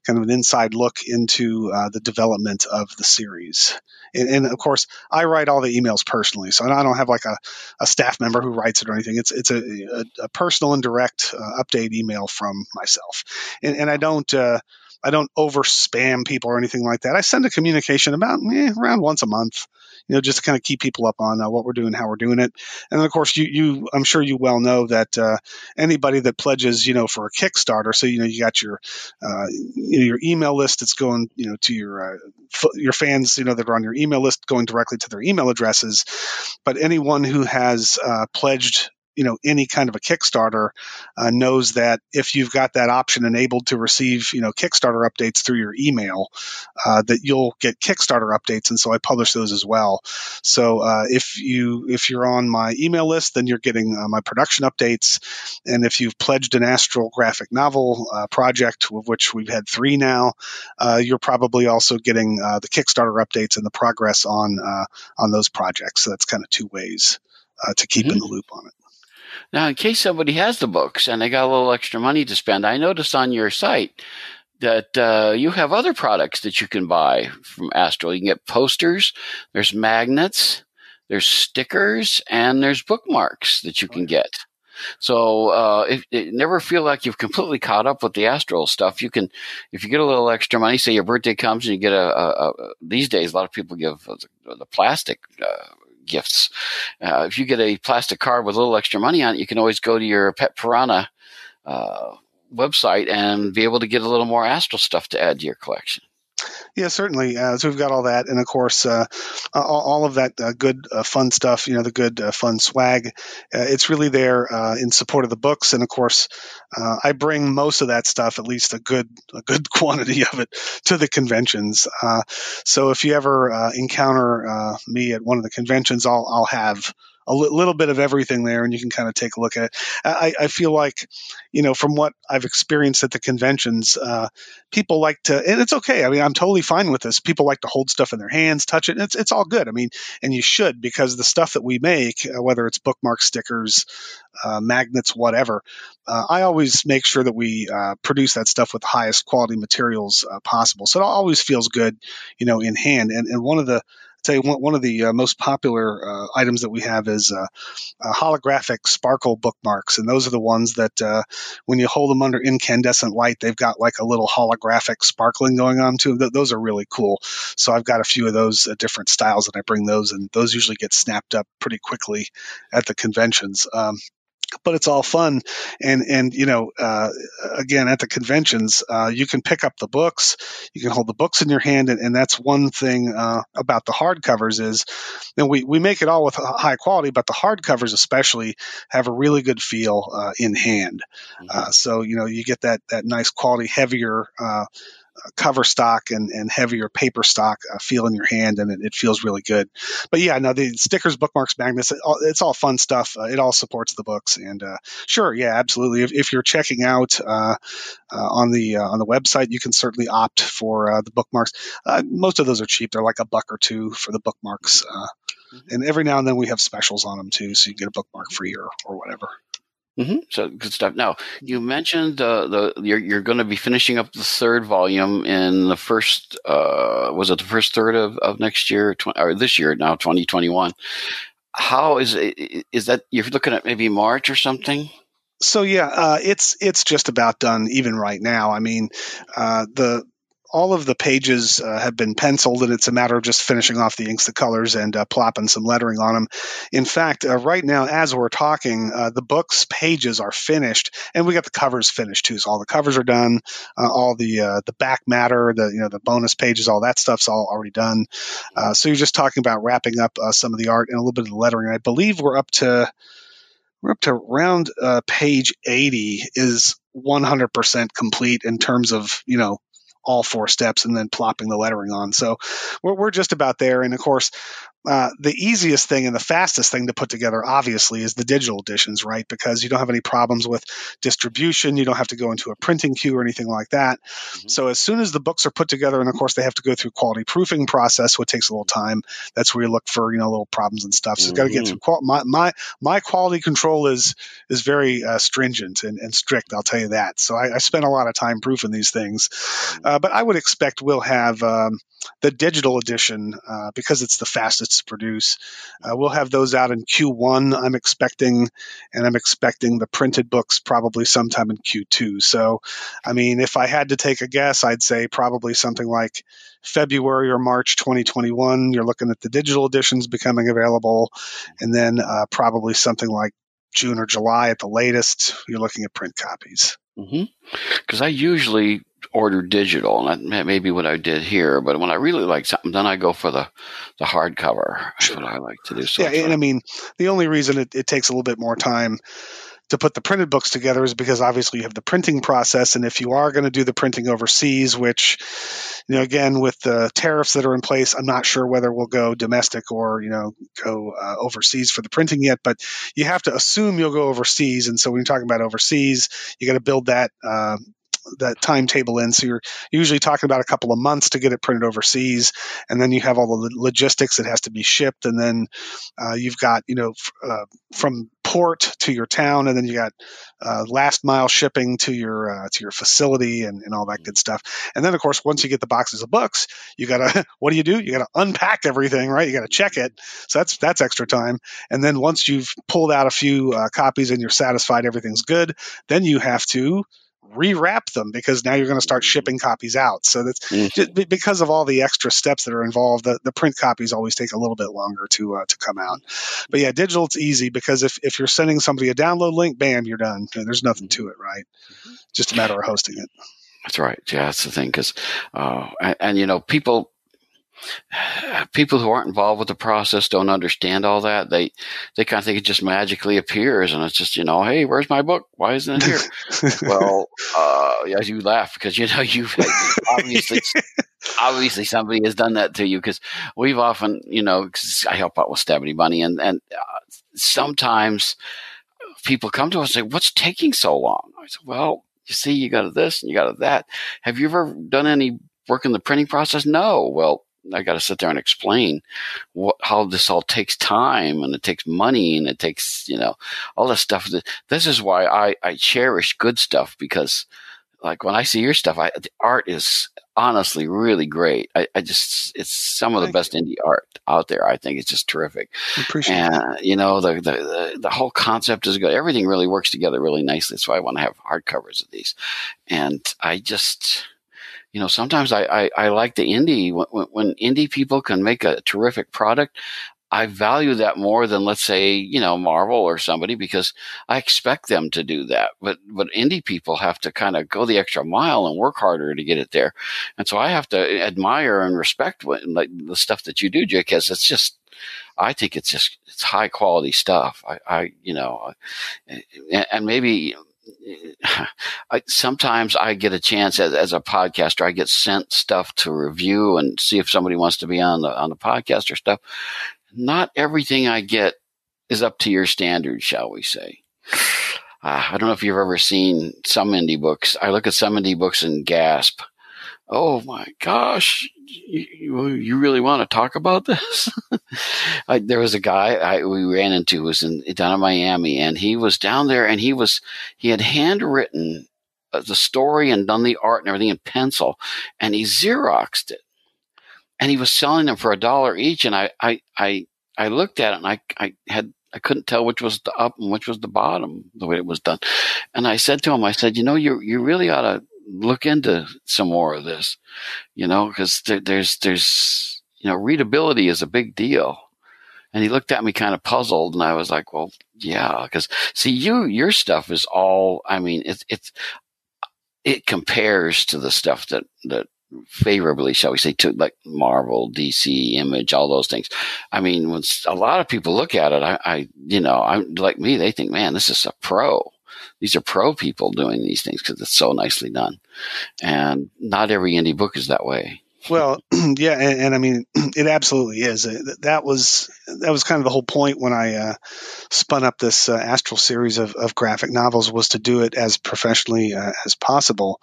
Speaker 3: kind of an inside look into uh, the development of the series. And, and, of course, I write all the emails personally, so I don't have like a, a staff member who writes it or anything. It's it's a, a, a personal and direct update email email from myself, and, and I don't. Uh, I don't over spam people or anything like that. I send a communication about eh, around once a month, you know, just to kind of keep people up on uh, what we're doing, how we're doing it. And then, of course, you, you, I'm sure you well know that uh, anybody that pledges, you know, for a Kickstarter, so you know, you got your, uh, you know, your email list that's going, you know, to your uh, your fans, you know, that are on your email list going directly to their email addresses. But anyone who has uh, pledged you know any kind of a Kickstarter uh, knows that if you've got that option enabled to receive you know Kickstarter updates through your email, uh, that you'll get Kickstarter updates, and so I publish those as well. So uh, if you if you're on my email list, then you're getting uh, my production updates, and if you've pledged an astral graphic novel uh, project, of which we've had three now, uh, you're probably also getting the Kickstarter updates and the progress on on those projects. So that's kind of two ways. to keep mm-hmm. in the loop on it.
Speaker 2: Now, in case somebody has the books and they got a little extra money to spend, I noticed on your site that uh, you have other products that you can buy from Astral. You can get posters, there's magnets, there's stickers, and there's bookmarks that you can get. So uh, if, never feel like you've completely caught up with the astral stuff. You can, if you get a little extra money, say your birthday comes and you get a, a, a these days a lot of people give the, the plastic uh, gifts. Uh, if you get a plastic card with a little extra money on it, you can always go to your Pet Piranha uh, website and be able to get a little more astral stuff to add to your collection.
Speaker 3: Yeah, certainly. Uh, so we've got all that, and of course, uh, all, all, of that uh, good, uh, fun stuff. You know, the good, uh, fun swag. Uh, it's really there in support of the books, and of course, I bring most of that stuff, at least a good, a good quantity of it, to the conventions. so if you ever encounter me at one of the conventions, I'll, I'll have a li- little bit of everything there, and you can kind of take a look at it. I, I feel like, you know, from what I've experienced at the conventions, uh, people like to, and it's okay. I mean, I'm totally fine with this. People like to hold stuff in their hands, touch it. it's it's all good. I mean, and you should because the stuff that we make, uh, whether it's bookmark stickers, uh, magnets, whatever, uh, I always make sure that we uh, produce that stuff with the highest quality materials uh, possible. So it always feels good, you know, in hand. And and one of the tell you one, of the uh, most popular uh, items that we have is uh, uh, holographic sparkle bookmarks, and those are the ones that uh, when you hold them under incandescent light, they've got like a little holographic sparkling going on to them. Th- those are really cool. So I've got a few of those uh, different styles, and I bring those, and those usually get snapped up pretty quickly at the conventions. Um, but it's all fun and and you know uh, again at the conventions uh, you can pick up the books you can hold the books in your hand and, and that's one thing uh, about the hardcovers is and we, we make it all with high quality but the hardcovers especially have a really good feel uh, in hand mm-hmm. Uh, so you know you get that that nice quality heavier uh, cover stock and, and heavier paper stock uh, feel in your hand, and it, it, feels really good. But yeah, no, the stickers, bookmarks, magnets, it, it's all fun stuff. Uh, it all supports the books, and uh, sure, yeah, absolutely. If, if you're checking out uh, uh, on the uh, on the website, you can certainly opt for the bookmarks. most of those are cheap; they're like a buck or two for the bookmarks. Mm-hmm. And every now and then we have specials on them too, so you can get a bookmark free or, or whatever.
Speaker 2: Mm-hmm. So good stuff. Now you mentioned uh, the you're you're going to be finishing up the third volume in the first uh, was it the first third of, of next year tw- or this year now 2021. How is it, is that you're looking at maybe March or something?
Speaker 3: So yeah, uh, it's it's just about done even right now. I mean, uh, the all of the pages uh, have been penciled, and it's a matter of just finishing off the inks, the colors, and uh, plopping some lettering on them. In fact, uh, right now, as we're talking, uh, the book's pages are finished, and we got the covers finished too. So all the covers are done, uh, all the uh, the back matter, the you know the bonus pages, all that stuff's all already done. so you're just talking about wrapping up some of the art and a little bit of the lettering. I believe we're up to we're up to around page 80 is 100% complete in terms of you know all four steps and then plopping the lettering on. So we're, we're just about there. And of course, uh, the easiest thing and the fastest thing to put together, obviously, is the digital editions, right? Because you don't have any problems with distribution. You don't have to go into a printing queue or anything like that. Mm-hmm. So as soon as the books are put together, and of course they have to go through quality proofing process, which takes a little time. That's where you look for you know little problems and stuff. So mm-hmm. got to get through qual- my my my quality control is is very uh, stringent and, and strict. I'll tell you that. So I, I spend a lot of time proofing these things, mm-hmm. uh, but I would expect we'll have. Um, the digital edition uh, because it's the fastest to produce. Uh, we'll have those out in Q1. I'm expecting, and I'm expecting the printed books probably sometime in Q2. So, I mean, if I had to take a guess, I'd say probably something like February or March 2021. You're looking at the digital editions becoming available, and then uh, probably something like June or July at the latest. You're looking at print copies.
Speaker 2: Because mm-hmm. I usually order digital, and that may be what I did here. But when I really like something, then I go for the the hardcover. That's what I like to do.
Speaker 3: So yeah, and I mean, the only reason it, it takes a little bit more time to put the printed books together is because obviously you have the printing process and if you are going to do the printing overseas which you know again with the tariffs that are in place i'm not sure whether we'll go domestic or you know go uh, overseas for the printing yet but you have to assume you'll go overseas and so when you're talking about overseas you got to build that uh, that timetable in. So you're usually talking about a couple of months to get it printed overseas, and then you have all the logistics that has to be shipped, and then uh, you've got you know uh, from port to your town, and then you got uh, last mile shipping to your uh, to your facility and, and all that good stuff. And then of course once you get the boxes of books, you gotta what do you do? You gotta unpack everything, right? You gotta check it. So that's that's extra time. And then once you've pulled out a few uh, copies and you're satisfied everything's good, then you have to rewrap them because now you're going to start shipping copies out. So that's mm. because of all the extra steps that are involved. The, the print copies always take a little bit longer to uh, to come out. But yeah, digital it's easy because if if you're sending somebody a download link, bam, you're done. There's nothing to it, right? Mm-hmm. Just a matter of hosting it.
Speaker 2: That's right. Yeah, that's the thing. Because, uh, and, and, you know, people, people who aren't involved with the process don't understand all that. They, they kind of think it just magically appears, and it's just, you know, hey, where's my book? Why isn't it here? well, uh, yeah, you laugh because you know you've obviously, obviously somebody has done that to you because we've often, you know, I help out with Stabbity Bunny, and and uh, sometimes people come to us and say, "What's taking so long?" I said, "Well." you see, you got this and you got that. Have you ever done any work in the printing process? No. Well, I got to sit there and explain what, how this all takes time and it takes money and it takes, you know, all this stuff. This is why I, I cherish good stuff because like when I see your stuff, I, the art is honestly really great. I, I just, it's some of the best indie art out there. I think it's just terrific.
Speaker 3: Appreciate
Speaker 2: and, that. you know, the, the, the, the, whole concept is good. Everything really works together really nicely. That's why I want to have hardcovers of these. And I just, you know, sometimes I, I, I like the indie when, when indie people can make a terrific product. I value that more than let's say, you know, Marvel or somebody because I expect them to do that. But but indie people have to kind of go the extra mile and work harder to get it there. And so I have to admire and respect what like the stuff that you do, Jay, because it's just I think it's just it's high quality stuff. I, I you know, and, and maybe I, sometimes I get a chance as, as, a podcaster. I get sent stuff to review and see if somebody wants to be on the on the podcast or stuff not everything I get is up to your standards, shall we say. Uh, I don't know if you've ever seen some indie books. I look at some indie books and gasp. Oh my gosh, you, you really want to talk about this? I, there was a guy I, we ran into who was in down in Miami, and he was down there, and he was he had handwritten uh, the story and done the art and everything in pencil, and he xeroxed it and he was selling them for a dollar each. And I, I, I, I looked at it and I, I had, I couldn't tell which was the up and which was the bottom the way it was done. And I said to him, I said, you know, you, you really ought to look into some more of this, you know, cause there, there's, there's, you know, readability is a big deal. And he looked at me kind of puzzled and I was like, well, yeah, cause see you, your stuff is all, I mean, it's, it's, it compares to the stuff that, that favorably, shall we say, to like Marvel, DC, Image, all those things. I mean, when a lot of people look at it, I, I you know, I'm like me, they think, man, this is a pro. These are pro people doing these things because it's so nicely done. And not every indie book is that way.
Speaker 3: Well, yeah, and, and, I mean, it absolutely is. That was that was kind of the whole point when I uh, spun up this uh, Astral series of, of, graphic novels was to do it as professionally uh, as possible.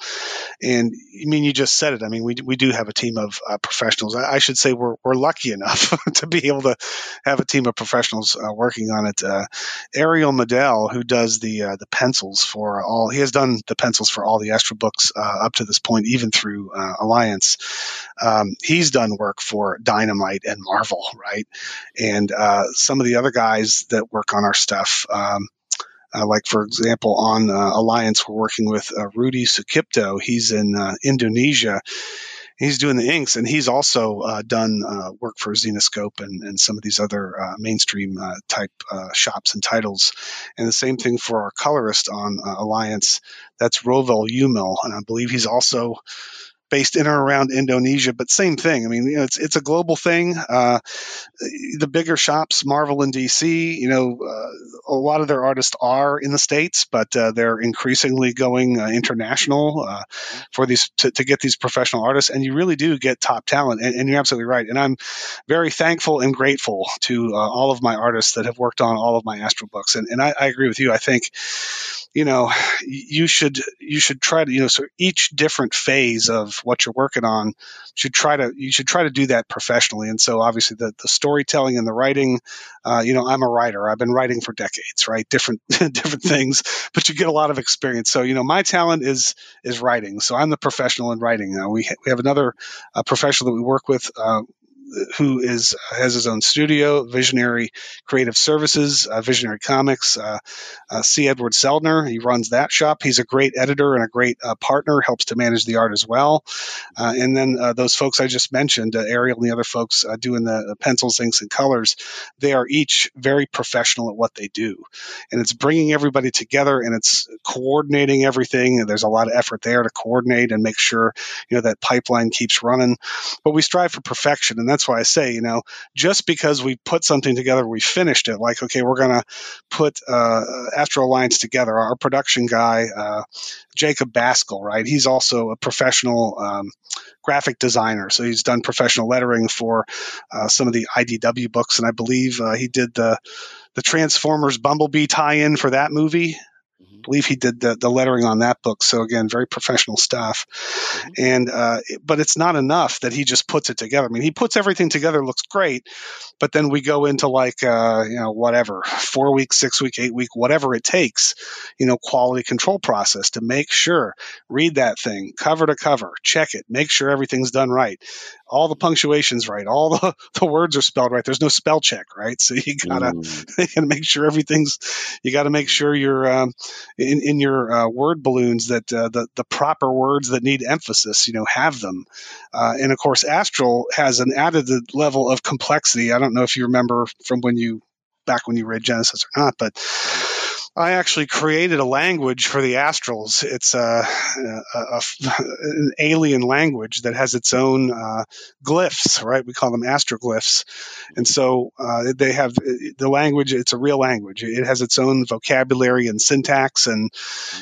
Speaker 3: And I mean, you just said it. I mean, we we do have a team of uh, professionals. I, I, should say we're we're lucky enough to be able to have a team of professionals uh, working on it. Uh, Ariel Medell, who does the the pencils for all, he has done the pencils for all the Astral books up to this point, even through Alliance um, he's done work for Dynamite and Marvel, right? And uh, some of the other guys that work on our stuff, um, uh, like for example, on uh, Alliance, we're working with uh, Rudy Sukipto. He's in uh, Indonesia. He's doing the inks, and he's also done work for Zenescope and, and some of these other mainstream type shops and titles. And the same thing for our colorist on Alliance. That's Rovel Umil, and I believe he's also based in or around Indonesia, but same thing. I mean, you know, it's it's a global thing. Uh, the bigger shops, Marvel and DC, you know, uh, a lot of their artists are in the states, but uh, they're increasingly going uh, international uh, for these to, to, get these professional artists, and you really do get top talent. And, and you're absolutely right. And I'm very thankful and grateful to uh, all of my artists that have worked on all of my Astral books. And, and I, I agree with you. I think you know you should you should try to you know so each different phase of what you're working on should try to you should try to do that professionally. And so obviously the, the storytelling and the writing uh, you know i'm a writer. I've been writing for decades right? Different different things but you get a lot of experience. So you know my talent is is writing. So i'm the professional in writing. Uh, we, ha- we have another uh, professional that we work with uh, who is has his own studio, Visionary Creative Services, uh, Visionary Comics. Uh, uh, C. Edward Sellner, he runs that shop. He's a great editor and a great uh, partner, helps to manage the art as well. Uh, and then uh, those folks I just mentioned, Ariel and the other folks doing the pencils, inks, and colors, they are each very professional at what they do. And it's bringing everybody together and it's coordinating everything. And there's a lot of effort there to coordinate and make sure, you know, that pipeline keeps running. But we strive for perfection. And that's why I say, you know, just because we put something together, we finished it. Like, okay, we're going to put uh, Astral Alliance together. Our production guy, uh, Jacob Baskell, right? He's also a professional um, graphic designer. So he's done professional lettering for uh, some of the IDW books. And I believe uh, he did the, the Transformers Bumblebee tie in for that movie believe he did the, the lettering on that book. So again, very professional stuff. Mm-hmm. And uh, but it's not enough that he just puts it together. I mean, he puts everything together, looks great, but then we go into like uh, you know whatever four week, six week, eight week, whatever it takes, you know, quality control process to make sure read that thing cover to cover, check it, make sure everything's done right all the punctuation's right, all the, the words are spelled right. There's no spell check, right? So you gotta, mm. you gotta make sure everything's. You gotta make sure you're um, in in your uh, word balloons that uh, the the proper words that need emphasis, you know, have them. Uh, and of course, Astral has an added level of complexity. I don't know if you remember from when you back when you read Genesis or not, but I actually created a language for the Astrals. It's a, a, a an alien language that has its own uh, glyphs, right? We call them astroglyphs, and so uh, they have the language. It's a real language. It has its own vocabulary and syntax. And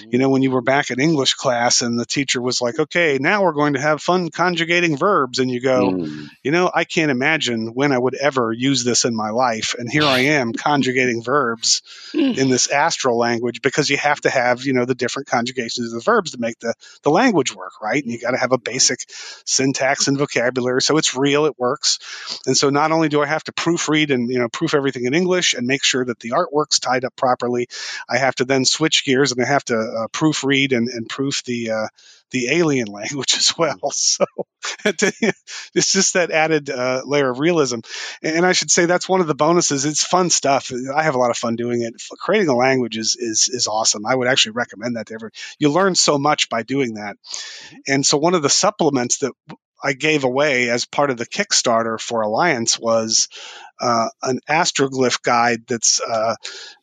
Speaker 3: you know, when you were back in English class, and the teacher was like, "Okay, now we're going to have fun conjugating verbs," and you go, mm. "You know, I can't imagine when I would ever use this in my life." And here I am conjugating verbs in this astral language because you have to have, you know, the different conjugations of the verbs to make the, the language work, right? And you got to have a basic syntax and vocabulary. So it's real, it works. And so not only do I have to proofread and, you know, proof everything in English and make sure that the artwork's tied up properly, I have to then switch gears and I have to uh, proofread and, and proof the, uh, the alien language as well. So it's just that added uh, layer of realism. And I should say that's one of the bonuses. It's fun stuff. I have a lot of fun doing it. Creating a language is is is awesome. I would actually recommend that to everyone. You learn so much by doing that. Mm-hmm. And so one of the supplements that I gave away as part of the Kickstarter for Alliance was uh, an astroglyph guide that's uh,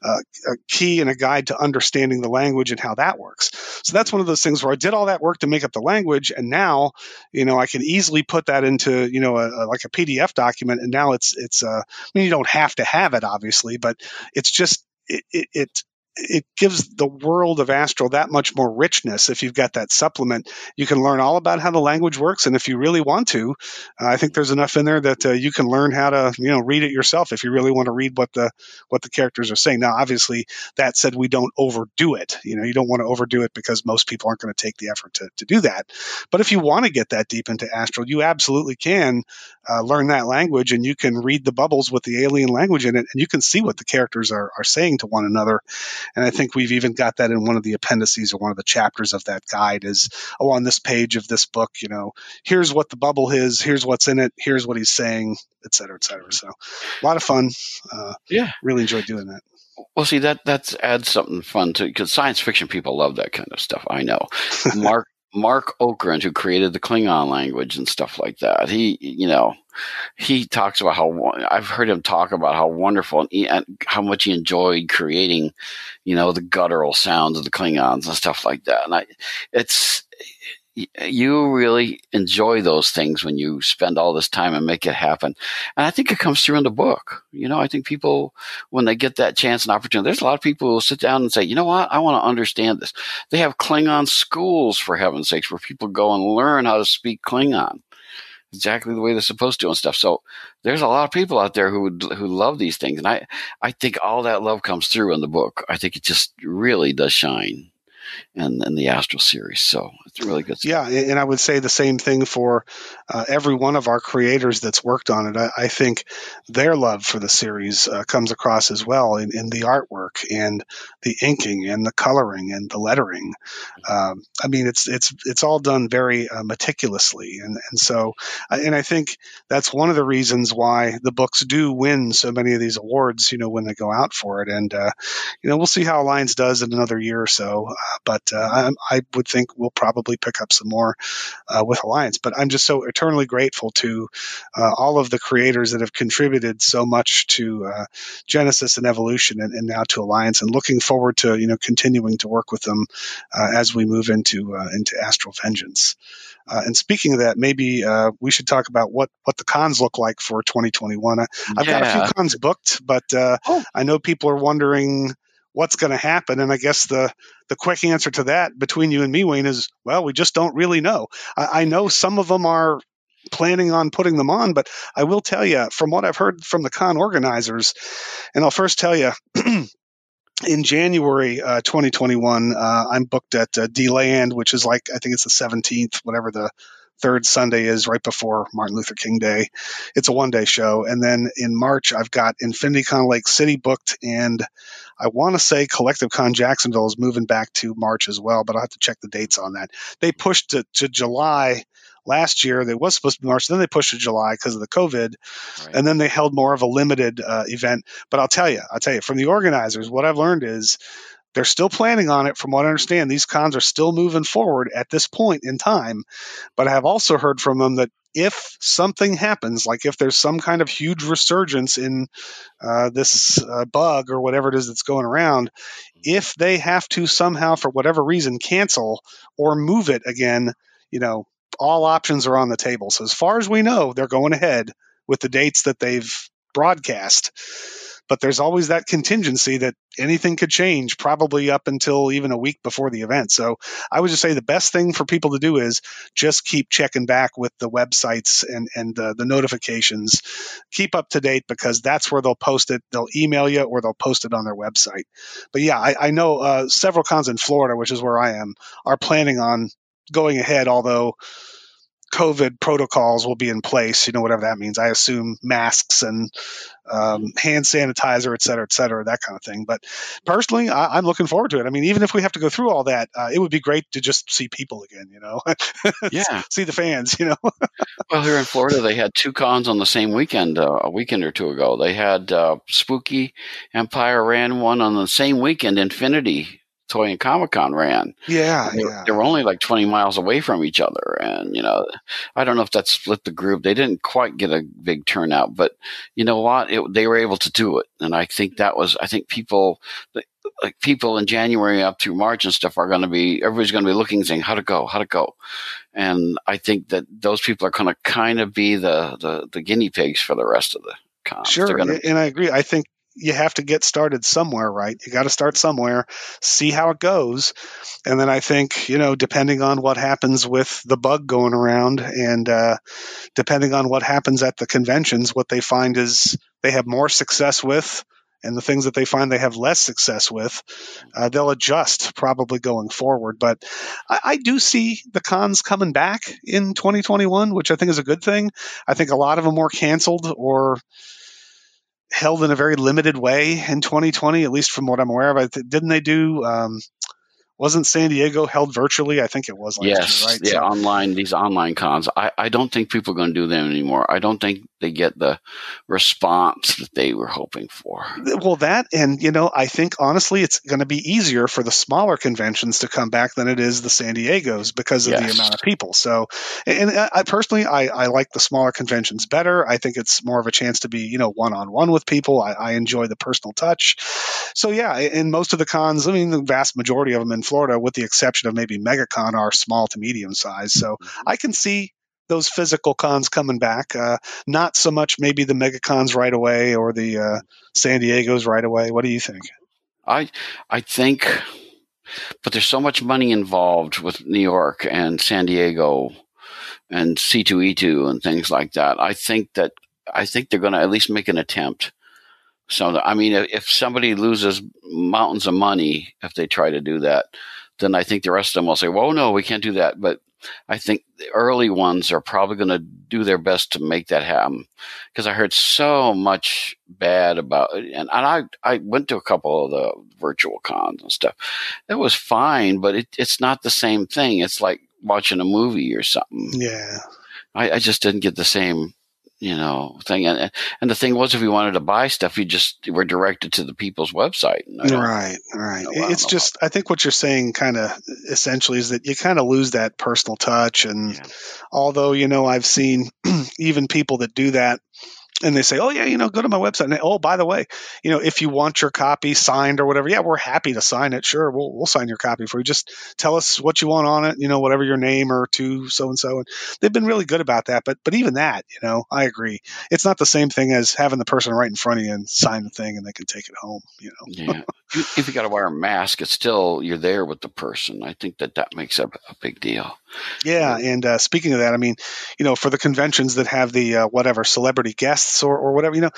Speaker 3: uh, a key and a guide to understanding the language and how that works. So that's one of those things where I did all that work to make up the language, and now you know I can easily put that into you know a, a, like a PDF document, and now it's it's. Uh, I mean, you don't have to have it obviously, but it's just it, it, it it gives the world of Astral that much more richness if you've got that supplement. You can learn all about how the language works, and if you really want to, uh, I think there's enough in there that uh, you can learn how to you know read it yourself if you really want to read what the what the characters are saying. Now, obviously, that said, we don't overdo it. You know, you don't want to overdo it because most people aren't going to take the effort to, to do that. But if you want to get that deep into Astral, you absolutely can uh, learn that language, and you can read the bubbles with the alien language in it, and you can see what the characters are are saying to one another and I think we've even got that in one of the appendices or one of the chapters of that guide is, oh, on this page of this book, you know, here's what the bubble is, here's what's in it, here's what he's saying, et cetera, et cetera. So a lot of fun. Uh, yeah. Really enjoyed doing that.
Speaker 2: Well, see that that adds something fun to because science fiction people love that kind of stuff. I know. Mark Marc Okrand, who created the Klingon language and stuff like that, he, you know, he talks about how I've heard him talk about how wonderful and, he, and, how much he enjoyed creating, you know, the guttural sounds of the Klingons and stuff like that. And I, it's you really enjoy those things when you spend all this time and make it happen. And I think it comes through in the book. You know, I think people, when they get that chance and opportunity, there's a lot of people who will sit down and say, you know what? I want to understand this. They have Klingon schools, for heaven's sakes, where people go and learn how to speak Klingon exactly the way they're supposed to and stuff. So there's a lot of people out there who who love these things, and I I think all that love comes through in the book. I think it just really does shine. And, and the Astral series. So it's really good.
Speaker 3: Stuff. Yeah, and I would say the same thing for uh, every one of our creators that's worked on it. I, I think their love for the series uh, comes across as well in, in, the artwork and the inking and the coloring and the lettering. Um, I mean, it's it's it's all done very uh, meticulously, and and so and I think that's one of the reasons why the books do win so many of these awards. You know, when they go out for it, and uh, you know, we'll see how Alliance does in another year or so. But uh, I, I, would think we'll probably pick up some more uh, with Alliance. But I'm just so eternally grateful to uh, all of the creators that have contributed so much to uh, Genesis and Evolution, and, and, now to Alliance, and looking forward to you know continuing to work with them as we move into into Astral Vengeance. Uh, and speaking of that, maybe uh, we should talk about what, what the cons look like for 2021. I, have yeah. got a few cons booked, but uh, oh. I know people are wondering what's going to happen. And I guess the the quick answer to that between you and me, Wayne, is well, we just don't really know. I, I know some of them are planning on putting them on, but I will tell you from what I've heard from the con organizers, and I'll first tell you. in January uh, 2021, uh, I'm booked at uh, D-Land, which is like I think it's the 17th, whatever the third Sunday is right before Martin Luther King Day. It's a one day show. And then in March, I've got Infinity Con Lake City booked. And I want to say Collective Con Jacksonville is moving back to March as well, but I'll have to check the dates on that. They pushed it to July last year. They was supposed to be March, then they pushed to July because of the COVID, right. and then they held more of a limited uh, event. But I'll tell you, I'll tell you from the organizers, what I've learned is they're still planning on it. From what I understand, these cons are still moving forward at this point in time. But I have also heard from them that if something happens, like if there's some kind of huge resurgence in uh, this uh, bug or whatever it is that's going around, if they have to somehow, for whatever reason, cancel or move it again, you know, all options are on the table. So as far as we know, they're going ahead with the dates that they've broadcast but there's always that contingency that anything could change probably up until even a week before the event. So I would just say the best thing for people to do is just keep checking back with the websites and, and uh, the notifications. Keep up to date because that's where they'll post it. They'll email you or they'll post it on their website. But yeah, I, I know uh, several cons in Florida, which is where I am, are planning on going ahead, although COVID protocols will be in place, you know, whatever that means. I assume masks and um, hand sanitizer, et cetera, et cetera, that kind of thing. But personally, I, am looking forward to it. I mean, even if we have to go through all that, uh, it would be great to just see people again, you know,
Speaker 2: yeah,
Speaker 3: see the fans, you know.
Speaker 2: well, here in Florida, they had two cons on the same weekend, uh, a weekend or two ago. They had uh, Spooky Empire ran one on the same weekend, Infinity Toy and Comic Con ran.
Speaker 3: Yeah,
Speaker 2: they,
Speaker 3: yeah.
Speaker 2: They were only like 20 miles away from each other. And, you know, I don't know if that split the group. They didn't quite get a big turnout, but you know what? It, they were able to do it. And I think that was, I think people, like people in January up through March and stuff are going to be, everybody's going to be looking saying, how to go, how to go. And I think that those people are going to kind of be the, the, the guinea pigs for the rest of the cons.
Speaker 3: Sure. Gonna, and I agree. I think you have to get started somewhere, right? You got to start somewhere, see how it goes. And then I think, you know, depending on what happens with the bug going around and uh, depending on what happens at the conventions, what they find is they have more success with and the things that they find they have less success with, uh, they'll adjust probably going forward. But I, I, do see the cons coming back in 2021, which I think is a good thing. I think a lot of them were canceled or held in a very limited way in 2020, at least from what I'm aware of. Didn't they do? Um, wasn't San Diego held virtually? I think it was.
Speaker 2: yes,
Speaker 3: year, right?
Speaker 2: yeah, so, online these online cons. I, I don't think people are going to do them anymore. I don't think they get the response that they were hoping for.
Speaker 3: Well, that and you know, I think honestly, it's going to be easier for the smaller conventions to come back than it is the San Diego's because of yes. the amount of people. So, and uh, I personally, I, I like the smaller conventions better. I think it's more of a chance to be you know one on one with people. I, I enjoy the personal touch. So yeah, in most of the cons, I mean, the vast majority of them in Florida, with the exception of maybe MegaCon, are small to medium size. So mm-hmm. I can see those physical cons coming back. Uh, not so much maybe the megacons right away or the uh, San Diego's right away. What do you think?
Speaker 2: I I think, but there's so much money involved with New York and San Diego and C2E2 and things like that. I think that I think they're going to at least make an attempt. So I mean, if somebody loses mountains of money if they try to do that, then I think the rest of them will say, "Well, no, we can't do that." But I think the early ones are probably going to do their best to make that happen because I heard so much bad about it. And, and I, I went to a couple of the virtual cons and stuff. It was fine, but it, it's not the same thing. It's like watching a movie or something.
Speaker 3: Yeah.
Speaker 2: I, I just didn't get the same you know thing. And and the thing was if you wanted to buy stuff you just were directed to the people's website
Speaker 3: right right. It's just i think what you're saying kind of essentially is that you kind of lose that personal touch and yeah. although you know i've seen even people that do that and they say, "Oh yeah, you know, go to my website." And they, oh, by the way, you know, if you want your copy signed or whatever, yeah, we're happy to sign it. Sure, we'll we'll sign your copy for you. Just tell us what you want on it. You know, whatever your name or to so and so. And they've been really good about that. But but even that, you know, I agree. It's not the same thing as having the person right in front of you and sign the thing and they can take it home. You know.
Speaker 2: yeah. If you got to wear a mask, it's still you're there with the person. I think that that makes a, a big deal.
Speaker 3: Yeah, and uh, speaking of that, I mean, you know, for the conventions that have the uh, whatever celebrity guests or, or whatever, you know,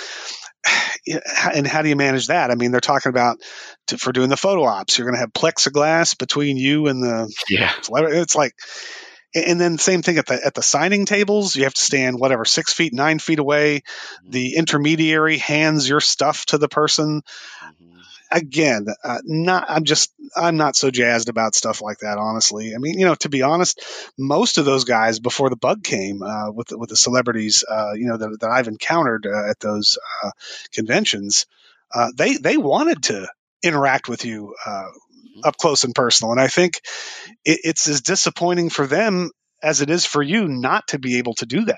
Speaker 3: and how do you manage that? I mean, they're talking about to, for doing the photo ops, you're going to have plexiglass between you and the
Speaker 2: yeah.
Speaker 3: Celebrity. It's like, and then same thing at the at the signing tables, you have to stand whatever six feet, nine feet away. Mm-hmm. The intermediary hands your stuff to the person. Again, uh, not I'm just I'm not so jazzed about stuff like that. Honestly, I mean, you know, to be honest, most of those guys before the bug came uh, with the, with the celebrities, uh, you know, that, that I've encountered uh, at those uh, conventions, uh, they they wanted to interact with you mm-hmm. up close and personal, and I think it, it's as disappointing for them as it is for you not to be able to do that.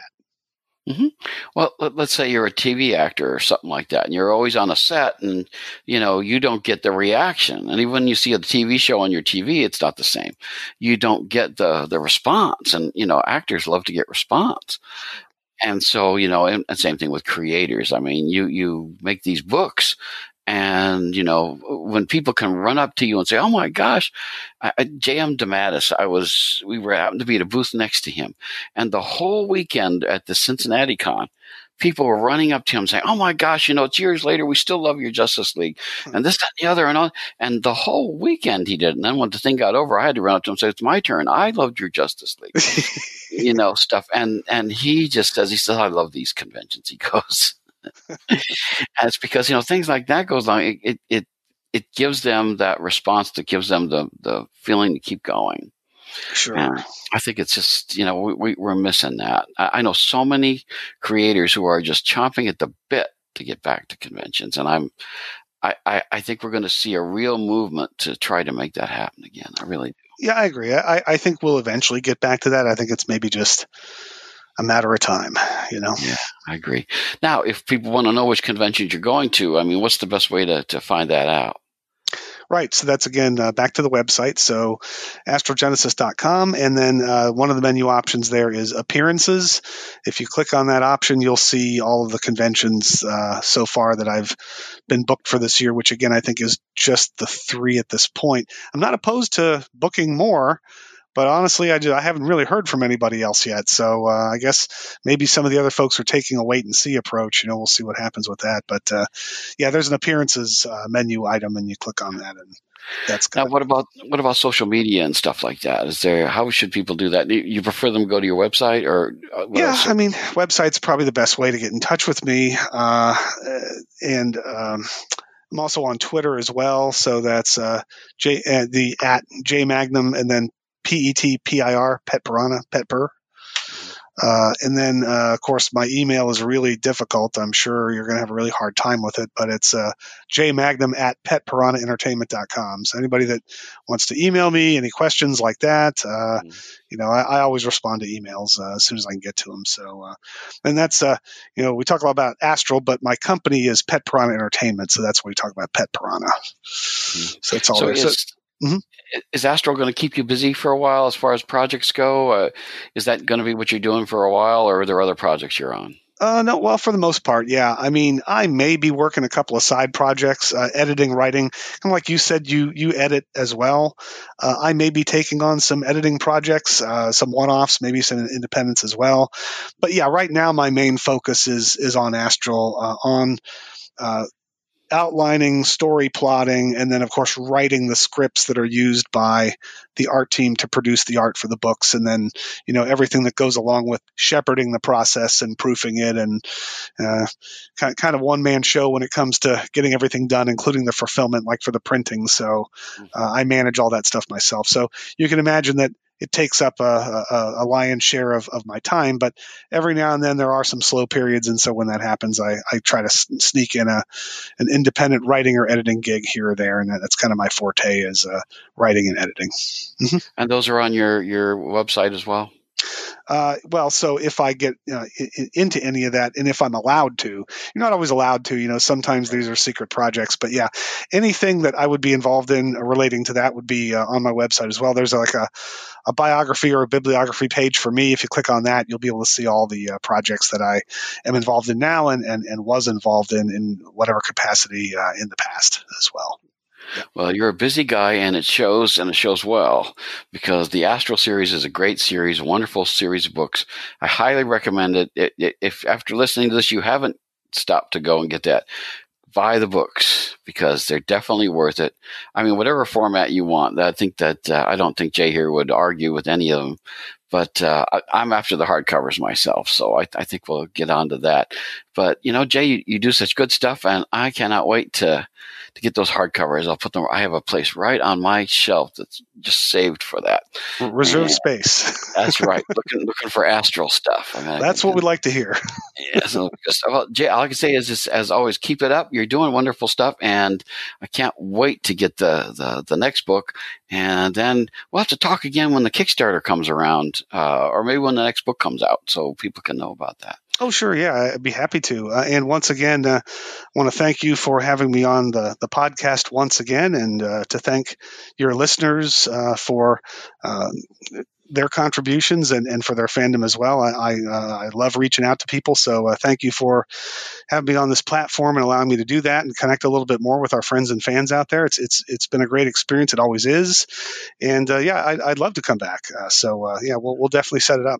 Speaker 2: Mm-hmm. Well, let, us say you're a TV actor or something like that, and you're always on a set, and you know you don't get the reaction. And even when you see a TV show on your TV, it's not the same. You don't get the the response, and you know actors love to get response. And so, you know, and, and same thing with creators. I mean, you you make these books, and, you know, when people can run up to you and say, Oh my gosh, J.M. DeMatteis, I was, we were happened to be at a booth next to him. And the whole weekend at the Cincinnati Con, people were running up to him saying, Oh my gosh, you know, it's years later. We still love your Justice League hmm. and this, that, and the other. And, all, and the whole weekend he did. And then when the thing got over, I had to run up to him and say, It's my turn. I loved your Justice League, you know, stuff. And, and he just says, He says, I love these conventions. He goes, it's because you know things like that goes on. It, it it it gives them that response that gives them the the feeling to keep going.
Speaker 3: Sure. And
Speaker 2: I think it's just you know we, we are missing that. I, I know so many creators who are just chomping at the bit to get back to conventions, and I'm I, I, I think we're going to see a real movement to try to make that happen again. I really do.
Speaker 3: Yeah, I agree. I, I think we'll eventually get back to that. I think it's maybe just a matter of time, you know?
Speaker 2: Yeah, I agree. Now, if people want to know which conventions you're going to, I mean, what's the best way to, to find that out?
Speaker 3: Right. So that's again uh, back to the website. So astralgenesis.com. And then uh, one of the menu options there is appearances. If you click on that option, you'll see all of the conventions uh, so far that I've been booked for this year, which again, I think is just the three at this point. I'm not opposed to booking more. But honestly, I, just, I haven't really heard from anybody else yet. So uh, I guess maybe some of the other folks are taking a wait and see approach. You know, we'll see what happens with that. But uh, yeah, there's an appearances uh, menu item, and you click on that, and that's
Speaker 2: now. What about what about social media and stuff like that? Is there how should people do that? You prefer them go to your website or?
Speaker 3: Uh, yeah, else? I mean, website's probably the best way to get in touch with me, uh, and. Um, I'm also on Twitter as well, so that's uh, J uh, the at J Magnum and then P E T P I R, Pet Piranha, Pet Purr. Uh, and then, uh, of course, my email is really difficult. I'm sure you're going to have a really hard time with it, but it's uh, jmagnum at petpiranhaentertainment.com. So anybody that wants to email me any questions like that, uh, mm-hmm. you know, I, I, always respond to emails uh, as soon as I can get to them. So, uh, and that's, uh, you know, we talk a lot about Astral, but my company is Pet Piranha Entertainment. So that's where we talk about Pet Piranha. Mm-hmm. So it's all so there. So,
Speaker 2: Mm-hmm. Is Astral going to keep you busy for a while as far as projects go? Uh, is that going to be what you're doing for a while, or are there other projects you're on?
Speaker 3: Uh, no, well, for the most part, yeah. I mean, I may be working a couple of side projects, uh, editing, writing. Of like you said, you you edit as well. Uh, I may be taking on some editing projects, uh, some one-offs, maybe some independents as well. But yeah, right now my main focus is is on Astral, uh, on uh, outlining, story plotting, and then of course writing the scripts that are used by the art team to produce the art for the books, and then you know everything that goes along with shepherding the process and proofing it, and uh, kind kind of one man show when it comes to getting everything done, including the fulfillment, like for the printing. So mm. uh, I manage all that stuff myself. So you can imagine that it takes up a, a, a, lion's share of, of my time. But every now and then there are some slow periods, and so when that happens, I, I try to sneak in a an independent writing or editing gig here or there, and that's kind of my forte is uh, writing and editing.
Speaker 2: Mm-hmm. And those are on your your website as well.
Speaker 3: Uh, well, so if I get uh, into any of that, and if I'm allowed to, you're not always allowed to. You know, sometimes these are secret projects, but yeah, anything that I would be involved in relating to that would be uh, on my website as well. There's like a, a biography or a bibliography page for me. If you click on that, you'll be able to see all the uh, projects that I am involved in now and and, and was involved in in whatever capacity uh, in the past as well.
Speaker 2: Well, you're a busy guy, and it shows, and it shows well because the Astral series is a great series, wonderful series of books. I highly recommend it. it, it if after listening to this you haven't stopped to go and get that, buy the books because they're definitely worth it. I mean, whatever format you want. I think that uh, I don't think Jay here would argue with any of them, but uh, I, am after the hardcovers myself, so I, I, think we'll get on to that. But you know, Jay, you, you do such good stuff, and I cannot wait to to get those hardcovers. I'll put them. I have a place right on my shelf that's just saved for that.
Speaker 3: Reserve and space.
Speaker 2: that's right. Looking looking for astral stuff.
Speaker 3: I mean, that's I, what we'd like to hear.
Speaker 2: yeah. So well, Jay, all I can say is, just, as always, keep it up. You're doing wonderful stuff, and I can't wait to get the the, the next book. And then we'll have to talk again when the Kickstarter comes around, uh, or maybe when the next book comes out, so people can know about that.
Speaker 3: Oh, sure. Yeah, I'd be happy to. Uh, and once again, uh, I want to thank you for having me on the, the podcast once again, and uh, to thank your listeners uh, for um, their contributions and, and for their fandom as well. I I, uh, I love reaching out to people, so uh, thank you for having me on this platform and allowing me to do that and connect a little bit more with our friends and fans out there. It's it's it's been a great experience. It always is, and yeah, I, would love to come back. so yeah, we'll we'll definitely set it up.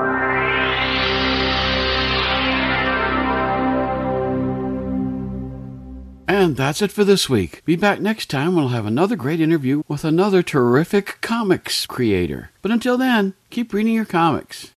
Speaker 2: And that's it for this week. Be back next time we'll have another great interview with another terrific comics creator. But until then, keep reading your comics.